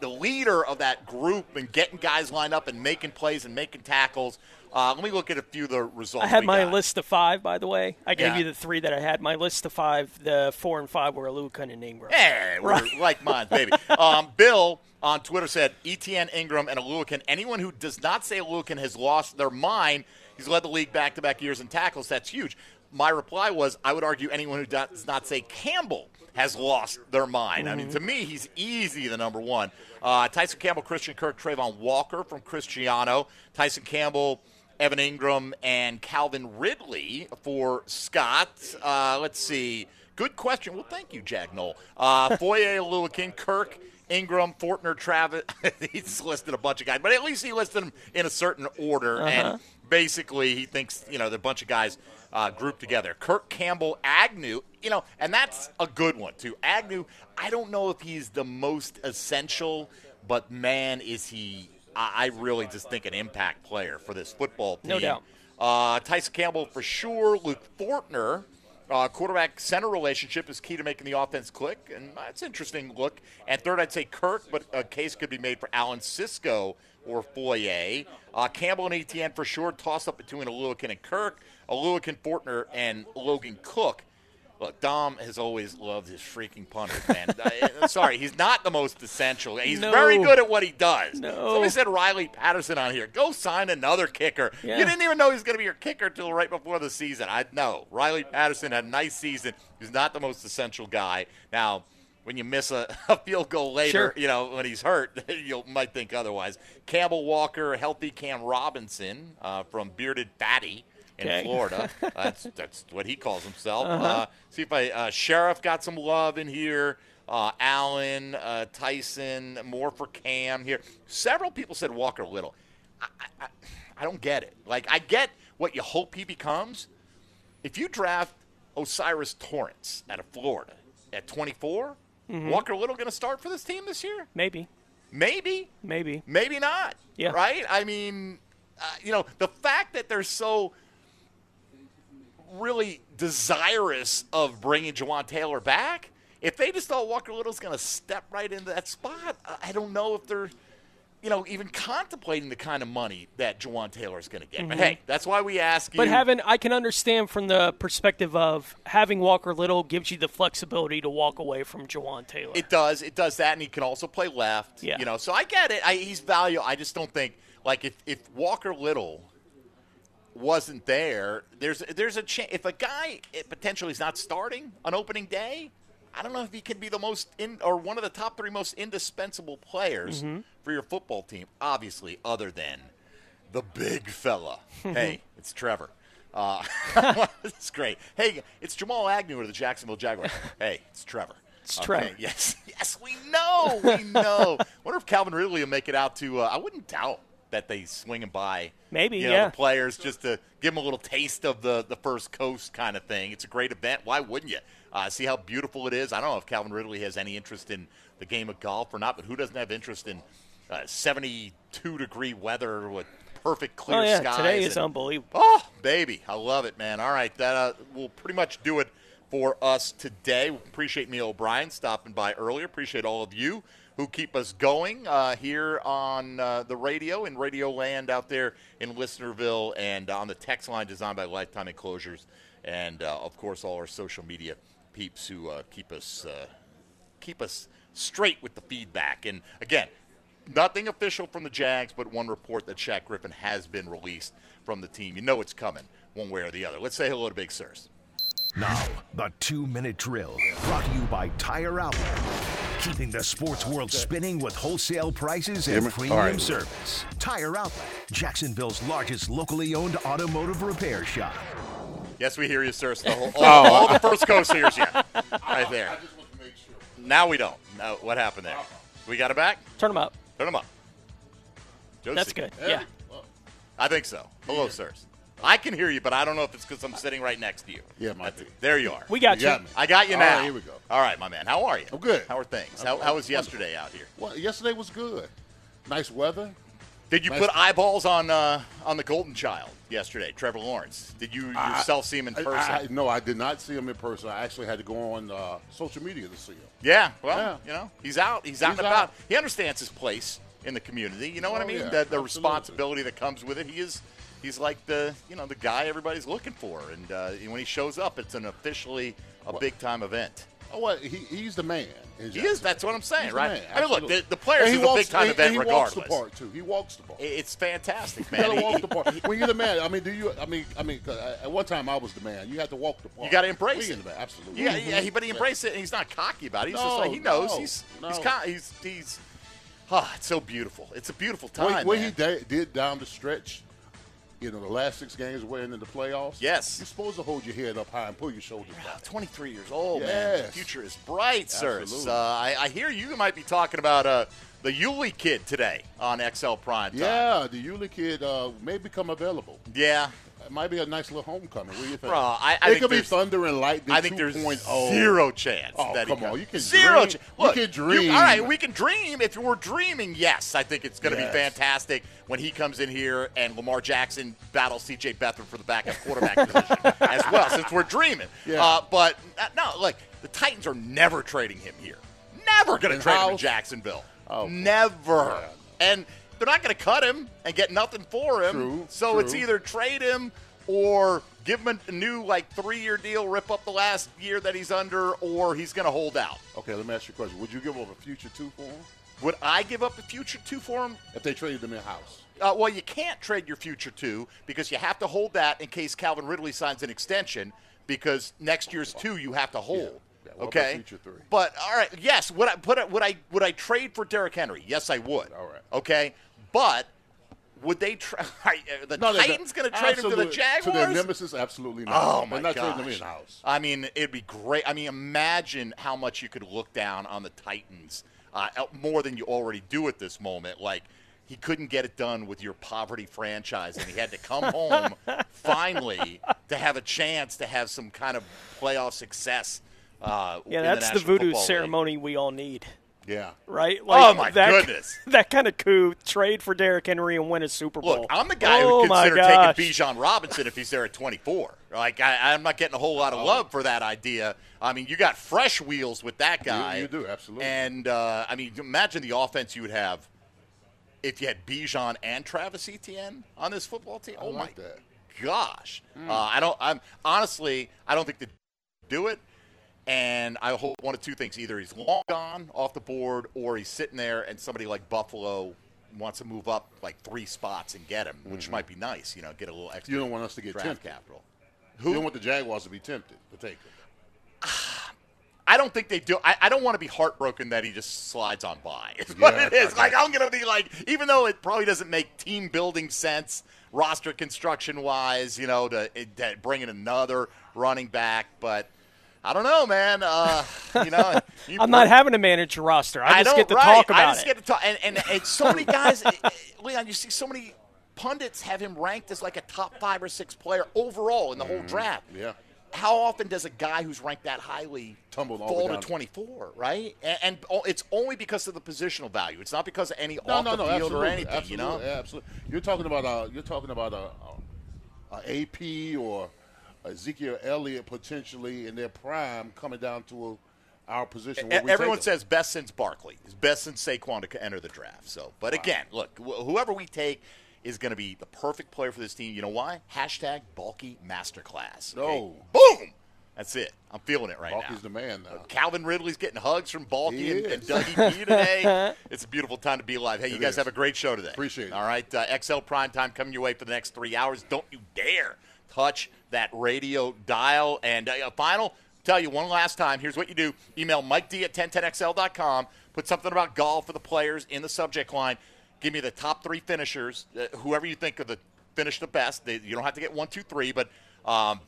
the leader of that group and getting guys lined up and making plays and making tackles. Uh, let me look at a few of the results. I had my got. list of five, by the way. I gave Yeah. you the three that I had. My list of five, the four and five were Oluokun and Engram. Hey, we're like mine, baby. [laughs] Um, Bill on Twitter said ETN, Engram, and Oluokun. Anyone who does not say Oluokun has lost their mind. He's led the league back to back years in tackles. That's huge. My reply was I would argue anyone who does not say Campbell has lost their mind. I mean, Mhm. to me, he's easy the number one. Uh, Tyson Campbell, Christian Kirk, Travon Walker from Cristiano. Tyson Campbell, Evan Engram, and Calvin Ridley for Scott. Uh, let's see. Good question. Well, thank you, Jack Knoll. Uh, [laughs] Foye, Lewican, Kirk, Engram, Fortner, Travis. [laughs] He's listed a bunch of guys, but at least he listed them in a certain order. Uh-huh. And basically, he thinks, you know, the bunch of guys uh, grouped together. Kirk Campbell, Agnew, you know, and that's a good one, too. Agnew, I don't know if he's the most essential, but man, is he. I I really just think an impact player for this football team. No doubt. Uh, Tyson Campbell for sure. Luke Fortner, uh, quarterback center relationship is key to making the offense click, and that's an interesting look. And third, I'd say Kirk, but a case could be made for Alan Cisco or Foye. Uh, Campbell and ATN for sure. Toss up between Oluokun and Kirk. Oluokun, Fortner, and Logan Cooke. Look, Dom has always loved his freaking punters, man. [laughs] Sorry, he's not the most essential. He's No. very good at what he does. No. Somebody said Riley Patterson on here. Go sign another kicker. Yeah. You didn't even know he was going to be your kicker till right before the season. I know. Riley Patterson had a nice season. He's not the most essential guy. Now, when you miss a, a field goal later, Sure. you know, when he's hurt, [laughs] you might think otherwise. Campbell Walker, healthy Cam Robinson uh, from Bearded Fatty in Florida. [laughs] that's that's what he calls himself. Uh-huh. Uh, see if I uh, Sheriff got some love in here. Uh, Allen, uh, Tyson, more for Cam here. Several people said Walker Little. I, I, I don't get it. Like I get what you hope he becomes. If you draft O'Cyrus Torrence out of Florida at 24, Mhm. Walker Little going to start for this team this year? Maybe. Maybe. Maybe. Maybe not. Yeah. Right? I mean, uh, you know, the fact that they're so really desirous of bringing Jawaan Taylor back, if they just thought Walker Little's going to step right into that spot, I- don't know if they're, you know, even contemplating the kind of money that Jawaan Taylor is going to get. But Mhm. hey, that's why we ask you. But having, I can understand from the perspective of having Walker Little gives you the flexibility to walk away from Jawaan Taylor. It does. It does that, and he can also play left. Yeah. You know, so I get it. I, he's valuable. I just don't think like if if Walker Little wasn't there, there's there's a chance if a guy eh, potentially is not starting on opening day. I don't know if he can be the most in or one of the top three most indispensable players Mhm. for your football team. Obviously, other than the big fella. [laughs] hey, it's Trevor. Uh, [laughs] [laughs] it's great. Hey, it's Jamal Agnew of the Jacksonville Jaguars. Hey, it's Trevor. It's Okay, Trevor. Yes, yes, we know, we know. Wonder if Calvin Ridley will make it out to. Uh, I wouldn't doubt that they swinging by. Maybe, you know, yeah. the players just to give them a little taste of the the first coast kind of thing. It's a great event. Why wouldn't you? Uh, see how beautiful it is. I don't know if Calvin Ridley has any interest in the game of golf or not, but who doesn't have interest in uh, 72 degree weather with perfect clear oh yeah, skies? today is and- unbelievable. Oh, baby, I love it, man. All right, that uh, will pretty much do it for us today. Appreciate Neil O'Brien stopping by earlier. Appreciate all of you who keep us going uh, here on uh, the radio in Radio Land out there in Listenerville and on the text line designed by Lifetime Enclosures, and uh, of course all our social media peeps who uh, keep us uh, keep us straight with the feedback. And again, nothing official from the Jags, but one report that Shaq Griffin has been released from the team. You know it's coming one way or the other. Let's say hello to Big Sirs. Now, the two minute drill brought to you by Tire Outlet. Keeping the sports world spinning with wholesale prices and All premium right. service. Tire Outlet, Jacksonville's largest locally owned automotive repair shop. Yes, we hear you, sir. So all, [laughs] Oh. all the first coast hears you. Right there. Now we don't. Now, what happened there? We got it back? Turn them up. Turn them up. Josie. That's good. Yeah. I think so. Hello, sirs. I can hear you, but I don't know if it's because I'm sitting right next to you. Yeah, might be. There you are. We got You you. got me. I got you now. right, here we go. All right, my man. How are you? I'm good. How are things? How, how was yesterday out here? Well, yesterday was good. Nice weather. Did you Nice- put eyeballs on uh, on the Golden Child yesterday, Trevor Lawrence? Did you I- yourself see him in person? I- no, I did not see him in person. I actually had to go on uh, social media to see him. yeah, well, Yeah. you know, he's out. He's out He's and about. out. He understands his place in the community. You know what I Oh, mean? yeah, the the responsibility that comes with it. He is. He's like the you know the guy everybody's looking for, and uh, when he shows up, it's an officially a big time event. Oh, well, he, he's the man. in He is. That's what I'm saying, He's the right? man, I mean, look, the, the players And he is a big time and- event and he regardless. walks the part too. He walks the part. It's fantastic, man. He- walk the part. When you're the man, I mean, do you? I mean, I mean, I- at one time I was the man. You had to walk the part. You got to embrace it. the man, absolutely. Yeah, yeah, he, but he embraced it, and he's not cocky about it. He's just No, like he knows. no, he's no. he's con- he's he's. Ah, it's so beautiful. It's a beautiful time. What, what he da- did down the stretch, you know, the last six games we're in the playoffs. Yes. You're supposed to hold your head up high and pull your shoulders back. 23 years old, man. The future is bright, sir. Uh, I, I hear you might be talking about uh, the Yulee kid today on XL Prime Time. Yeah, the Yulee kid uh, may become available. Yeah. It might be a nice little homecoming. What do you think? Bro, I- I it think could be thunder and lightning. I think there's 2.0. zero chance Oh, that he come on, you can zero dream. ch- You can dream. all right, we can dream. If we're dreaming, yes, I think it's going to Yes. be fantastic when he comes in here and Lamar Jackson battles C.J. Beathard for the backup [laughs] quarterback position as well, since we're dreaming. Yeah. Uh, but uh, no, look, the Titans are never trading him here. Never going to trade him in Jacksonville. Oh, never. And they're not going to cut him and get nothing for him. True, so it's either trade him or give him a new like three-year deal, rip up the last year that he's under, or he's going to hold out. Okay, let me ask you a question. Would you give up a future two for him Would I give up a future two for him? if they traded him in house? Uh, well, you can't trade your future two because you have to hold that in case Calvin Ridley signs an extension. Because next year's two you have to hold. Yeah, about okay. future three? But all right, yes. Would I put it? Would I? Would I trade for Derrick Henry? Yes, I would. All right. Okay. But would they? Tra- [laughs] the No, Titans going to trade him to the absolutely- Jaguars? To their nemesis, absolutely not. Oh They're my not gosh! trading him in house. I mean, it'd be great. I mean, imagine how much you could look down on the Titans uh, more than you already do at this moment. Like he couldn't get it done with your poverty franchise, and he had to come [laughs] home finally to have a chance to have some kind of playoff success. Uh, Yeah, in that's the, National voodoo Football League. ceremony we all need. Yeah. Right? Like, Oh, my that, goodness. [laughs] That kind of coup, trade for Derrick Henry and win a Super Bowl. Look, I'm the guy oh who would consider taking Bijan Robinson if he's there at 24. Like I, I'm not getting a whole lot of love for that idea. I mean, you got fresh wheels with that guy. you do, absolutely. And uh, I mean, imagine the offense you would have if you had Bijan and Travis Etienne on this football team. I oh like my that. gosh! Hmm. Uh, I don't. I'm honestly, I don't think they'd [laughs] do it. And I hope one of two things: either he's long gone off the board, or he's sitting there, and somebody like Buffalo wants to move up like three spots and get him, which might be nice. You know, get a little extra. Mm-hmm. You don't want us to get draft tempted. capital. You don't want the Jaguars to be tempted to take him. I don't think they do. I, I don't want to be heartbroken that he just slides on by. [laughs] Is what Yeah, it is. Like I'm gonna be like, even though it probably doesn't make team building sense, roster construction wise, you know, to, to bring in another running back, but I don't know, man. Uh, you know, [laughs] you I'm not having to manage a roster. I just don't, get to right. talk about it. I just it. get to talk, and, and, and so many guys, [laughs] eh, eh, Leon, you see so many pundits have him ranked as like a top five or six player overall in the whole draft. Mm-hmm. Yeah. How often does a guy who's ranked that highly Tumble all the fall way to 24, right? And, and oh, it's only because of the positional value. It's not because of any No, off no, the no, field absolutely, or anything, absolutely, you know? yeah, absolutely. You're talking about a you're talking about a, a, a AP or Ezekiel Elliott potentially in their prime coming down to a, our position. where we Everyone take says best since Barkley. It's best since Saquon to enter the draft. So, but again, look, wh- whoever we take is going to be the perfect player for this team. You know why? Hashtag Baalke masterclass. okay? No. Boom. That's it. I'm feeling it right Baalke's now. the man now. Calvin Ridley's getting hugs from Balky and, and is. Dougie B today. [laughs] It's a beautiful time to be alive. Hey, you guys is. have a great show today. Appreciate it. All right, uh, XL Prime Time coming your way for the next three hours. Don't you dare touch that radio dial. And uh, final, tell you one last time. Here's what you do: email Mike D at 1010XL.com. Put something about golf for the players in the subject line. Give me the top three finishers, uh, whoever you think are the finish the best. They, you don't have to get one, two, three, but um,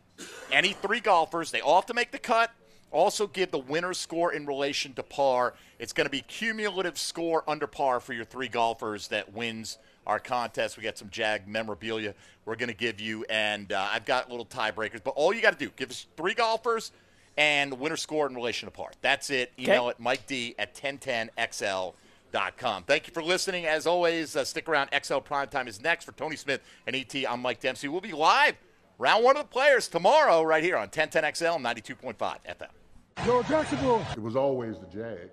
any three golfers. They all have to make the cut. Also, give the winner's score in relation to par. It's going to be cumulative score under par for your three golfers that wins our contest. We got some Jag memorabilia we're going to give you, and uh, I've got little tiebreakers. But all you got to do, give us three golfers and the winner score in relation to par. That's it. Email it Mike D at 1010XL.com. Thank you for listening. As always, uh, stick around. XL Primetime is next for Tony Smith and ET. I'm Mike Dempsey. We'll be live round one of the players tomorrow right here on 1010XL 92.5 FM. Yo, Jacksonville. It was always the Jag.